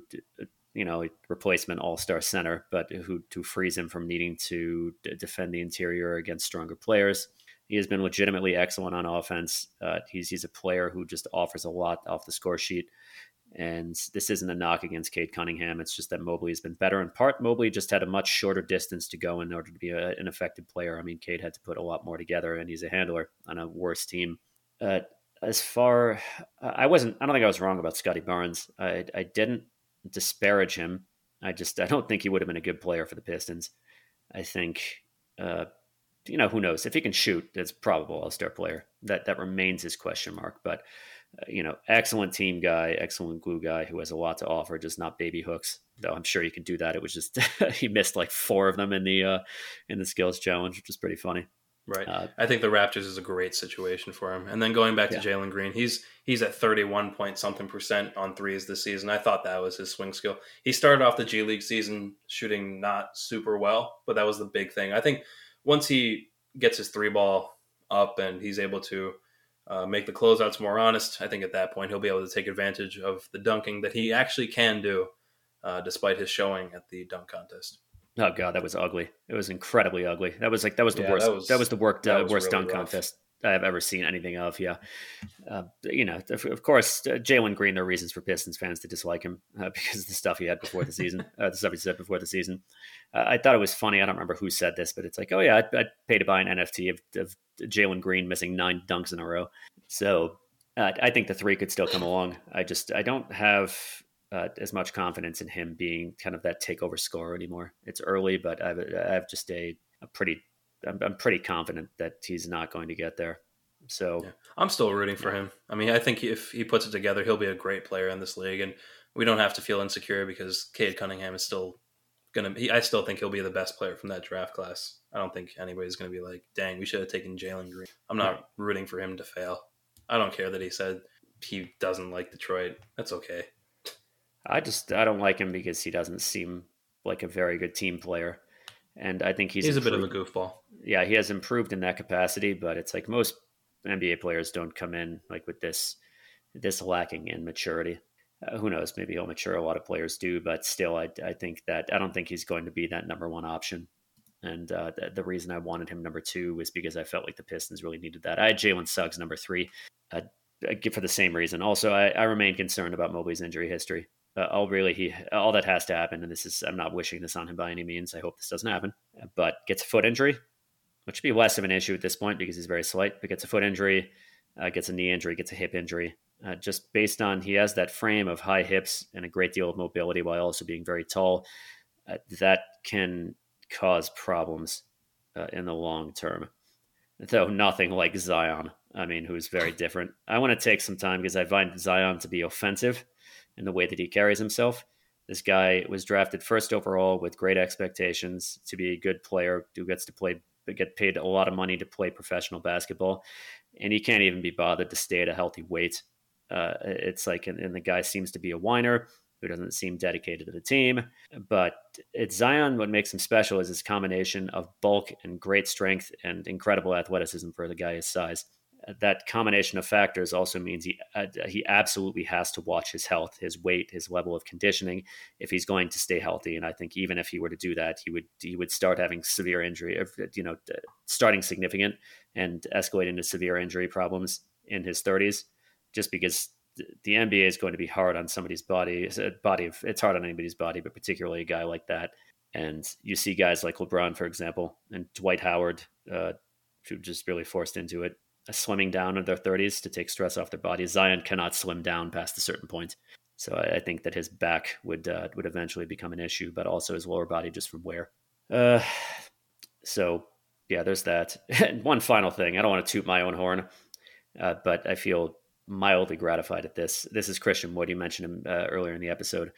you know, replacement all star center, but who to freeze him from needing to d- defend the interior against stronger players. He has been legitimately excellent on offense. Uh, he's he's a player who just offers a lot off the score sheet. And this isn't a knock against Cade Cunningham. It's just that Mobley has been better. In part, Mobley just had a much shorter distance to go in order to be a, an effective player. I mean, Cade had to put a lot more together, and he's a handler on a worse team. Uh, as far, I wasn't. I don't think I was wrong about Scottie Barnes. I, I didn't disparage him. I just I don't think he would have been a good player for the Pistons. I think uh, you know who knows if he can shoot, it's probable All Star player. That that remains his question mark. But you know, excellent team guy, excellent glue guy who has a lot to offer, just not baby hooks. Though I'm sure he can do that. It was just he missed like four of them in the uh, in the skills challenge, which is pretty funny. Right. Uh, I think the Raptors is a great situation for him. And then going back to yeah. Jalen Green, he's he's at 31 point something percent on threes this season. I thought that was his swing skill. He started off the G League season shooting not super well, but that was the big thing. I think once he gets his three ball up and he's able to uh, make the closeouts more honest, I think at that point he'll be able to take advantage of the dunking that he actually can do, uh, despite his showing at the dunk contest. Oh god, that was ugly. It was incredibly ugly. That was like that was the yeah, worst. That was, that was the work, uh, was worst really dunk rough. contest I've ever seen anything of. Yeah, uh, you know, of, of course, uh, Jalen Green. There are reasons for Pistons fans to dislike him uh, because of the stuff he had before the season. Uh, the stuff he said before the season. Uh, I thought it was funny. I don't remember who said this, but it's like, oh yeah, I'd, I'd pay to buy an NFT of, of Jalen Green missing nine dunks in a row. So I think the three could still come along. I just I don't have uh, as much confidence in him being kind of that takeover scorer anymore. It's early, but I've, I have just a, a pretty, I'm, I'm, pretty confident that he's not going to get there. So yeah. I'm still rooting for him. I mean, I think if he puts it together, he'll be a great player in this league, and we don't have to feel insecure because Cade Cunningham is still gonna. Be, I still think he'll be the best player from that draft class. I don't think anybody's gonna be like, "Dang, we should have taken Jalen Green." I'm not right. rooting for him to fail. I don't care that he said he doesn't like Detroit. That's okay. I just I don't like him because he doesn't seem like a very good team player, and I think he's he's improved. a bit of a goofball. Yeah, he has improved in that capacity, but it's like most NBA players don't come in like with this this lacking in maturity. Uh, who knows? Maybe he'll mature. A lot of players do, but still, I, I think that I don't think he's going to be that number one option. And uh, the, the, reason I wanted him number two was because I felt like the Pistons really needed that. I had Jalen Suggs number three, uh, for the same reason. Also, I, I remain concerned about Mobley's injury history uh, all really he all that has to happen, and this is I'm not wishing this on him by any means. I hope this doesn't happen, but gets a foot injury, which would be less of an issue at this point because he's very slight. But gets a foot injury, uh, gets a knee injury, gets a hip injury. Uh, just based on he has that frame of high hips and a great deal of mobility while also being very tall, uh, that can cause problems uh, in the long term. Though nothing like Zion. I mean, who's very different. I want to take some time because I find Zion to be offensive in the way that he carries himself. This guy was drafted first overall with great expectations to be a good player who gets to play, get paid a lot of money to play professional basketball, and he can't even be bothered to stay at a healthy weight. Uh, it's like, and, and the guy seems to be a whiner who doesn't seem dedicated to the team. But it's Zion. What makes him special is his combination of bulk and great strength and incredible athleticism for the guy his size that combination of factors also means he uh, he absolutely has to watch his health, his weight, his level of conditioning if he's going to stay healthy. And I think even if he were to do that, he would he would start having severe injury, you know, starting significant and escalating to severe injury problems in his 30s, just because the NBA is going to be hard on somebody's body. It's body it's hard on anybody's body, but particularly a guy like that. And you see guys like LeBron, for example, and Dwight Howard, uh, who just really forced into it swimming down in their 30s to take stress off their body. Zion cannot swim down past a certain point. So I, think that his back would uh, would eventually become an issue, but also his lower body just from wear. Uh, so yeah, there's that. And one final thing, I don't want to toot my own horn. Uh, but I feel mildly gratified at this. This is Christian Wood. You mentioned him uh, earlier in the episode.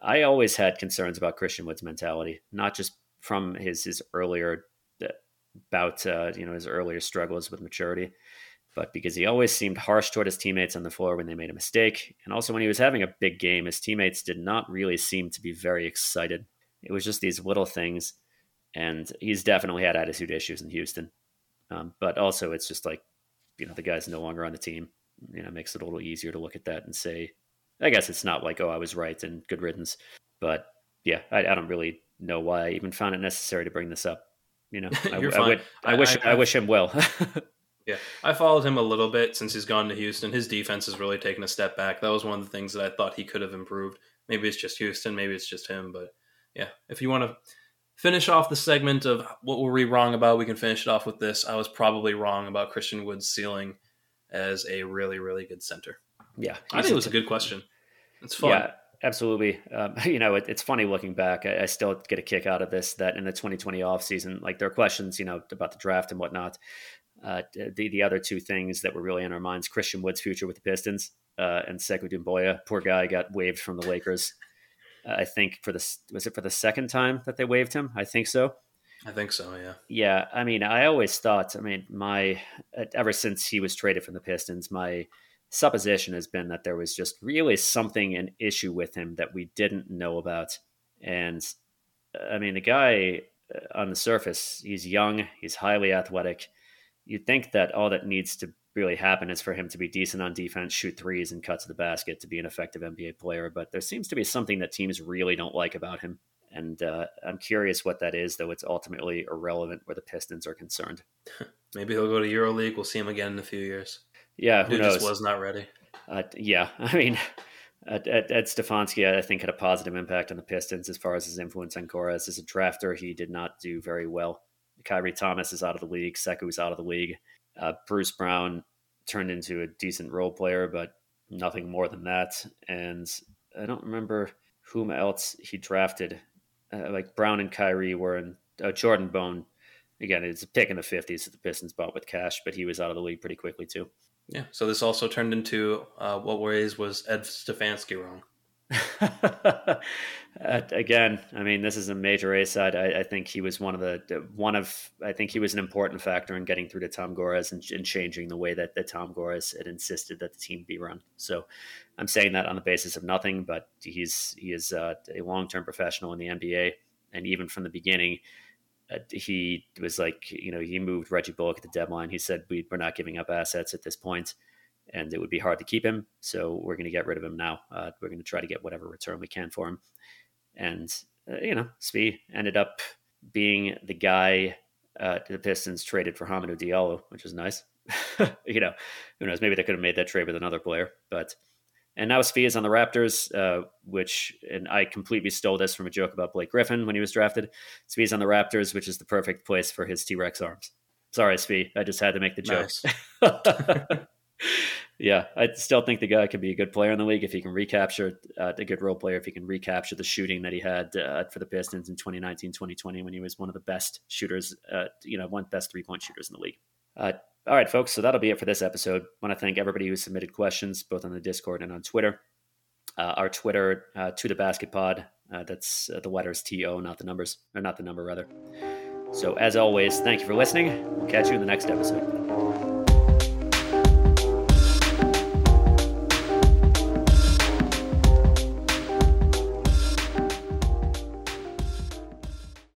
I always had concerns about Christian Wood's mentality, not just from his his earlier about uh, you know his earlier struggles with maturity, but because he always seemed harsh toward his teammates on the floor when they made a mistake, and also when he was having a big game, his teammates did not really seem to be very excited. It was just these little things, and he's definitely had attitude issues in Houston. Um, but also, it's just like you know the guy's no longer on the team. You know, makes it a little easier to look at that and say, I guess it's not like oh I was right and good riddance, but yeah, I, I don't really know why I even found it necessary to bring this up. You know, I, I, would, I, wish I, wish him well. yeah, I followed him a little bit since he's gone to Houston. His defense has really taken a step back. That was one of the things that I thought he could have improved. Maybe it's just Houston, maybe it's just him, but yeah, if you want to finish off the segment of what were we wrong about, we can finish it off with this. I was probably wrong about Christian Wood's ceiling as a really, really good center. Yeah, I think it was a good question. It's fun. Yeah, absolutely. Um, you know, it, it's funny looking back. I, I, still get a kick out of this that in the 2020 off season, like there are questions, you know, about the draft and whatnot. Uh, the the other two things that were really in our minds: Christian Wood's future with the Pistons uh, and Sekou Doumbouya. Poor guy got waived from the Lakers. Uh, I think for the was it for the second time that they waived him? I think so. I think so. Yeah. Yeah. I mean, I always thought. I mean, my ever since he was traded from the Pistons, my supposition has been that there was just really something an issue with him that we didn't know about. And I mean, the guy uh, on the surface, he's young, he's highly athletic. You'd think that all that needs to really happen is for him to be decent on defense, shoot threes, and cut to the basket to be an effective NBA player. But there seems to be something that teams really don't like about him. And uh, I'm curious what that is, though it's ultimately irrelevant where the Pistons are concerned. Maybe he'll go to EuroLeague. We'll see him again in a few years. Yeah, who Dude knows? just was not ready. Uh, yeah, I mean, Ed, Ed Stefanski, I think, had a positive impact on the Pistons as far as his influence on Gores. As a drafter, he did not do very well. Khyri Thomas is out of the league. is out of the league. Uh, Bruce Brown turned into a decent role player, but nothing more than that. And I don't remember whom else he drafted. Uh, like Brown and Khyri were in uh, Jordan Bone. Again, it's a pick in the 50s that the Pistons bought with cash, but he was out of the league pretty quickly, too. Yeah. So this also turned into uh, what ways was Ed Stefanski wrong? Again, I mean, this is a major A side. I, I, think he was one of the one of. I think he was an important factor in getting through to Tom Gores and, and changing the way that, that Tom Gores had insisted that the team be run. So, I'm saying that on the basis of nothing, but he's he is uh, a long term professional in the NBA, and even from the beginning, uh, he was like, you know, he moved Reggie Bullock at the deadline. He said, we, we're not giving up assets at this point, and it would be hard to keep him. So we're going to get rid of him now. Uh, we're going to try to get whatever return we can for him. And, uh, you know, Svi ended up being the guy uh, the Pistons traded for Hamidou Diallo, which was nice. you know, who knows? Maybe they could have made that trade with another player, but and now Svi is on the Raptors, uh, which, and I completely stole this from a joke about Blake Griffin when he was drafted. Svi is on the Raptors, which is the perfect place for his T Rex arms. Sorry, Svi. I just had to make the joke. Nice. yeah, I still think the guy could be a good player in the league if he can recapture uh, a good role player, if he can recapture the shooting that he had uh, for the Pistons in 2019, 2020, when he was one of the best shooters, uh, you know, one best three point shooters in the league. Uh, all right, folks. So that'll be it for this episode. I want to thank everybody who submitted questions, both on the Discord and on Twitter. Uh, our Twitter, uh, to the basket pod. That's the letters T O, not the numbers, or not the number, rather. So, as always, thank you for listening. We'll catch you in the next episode.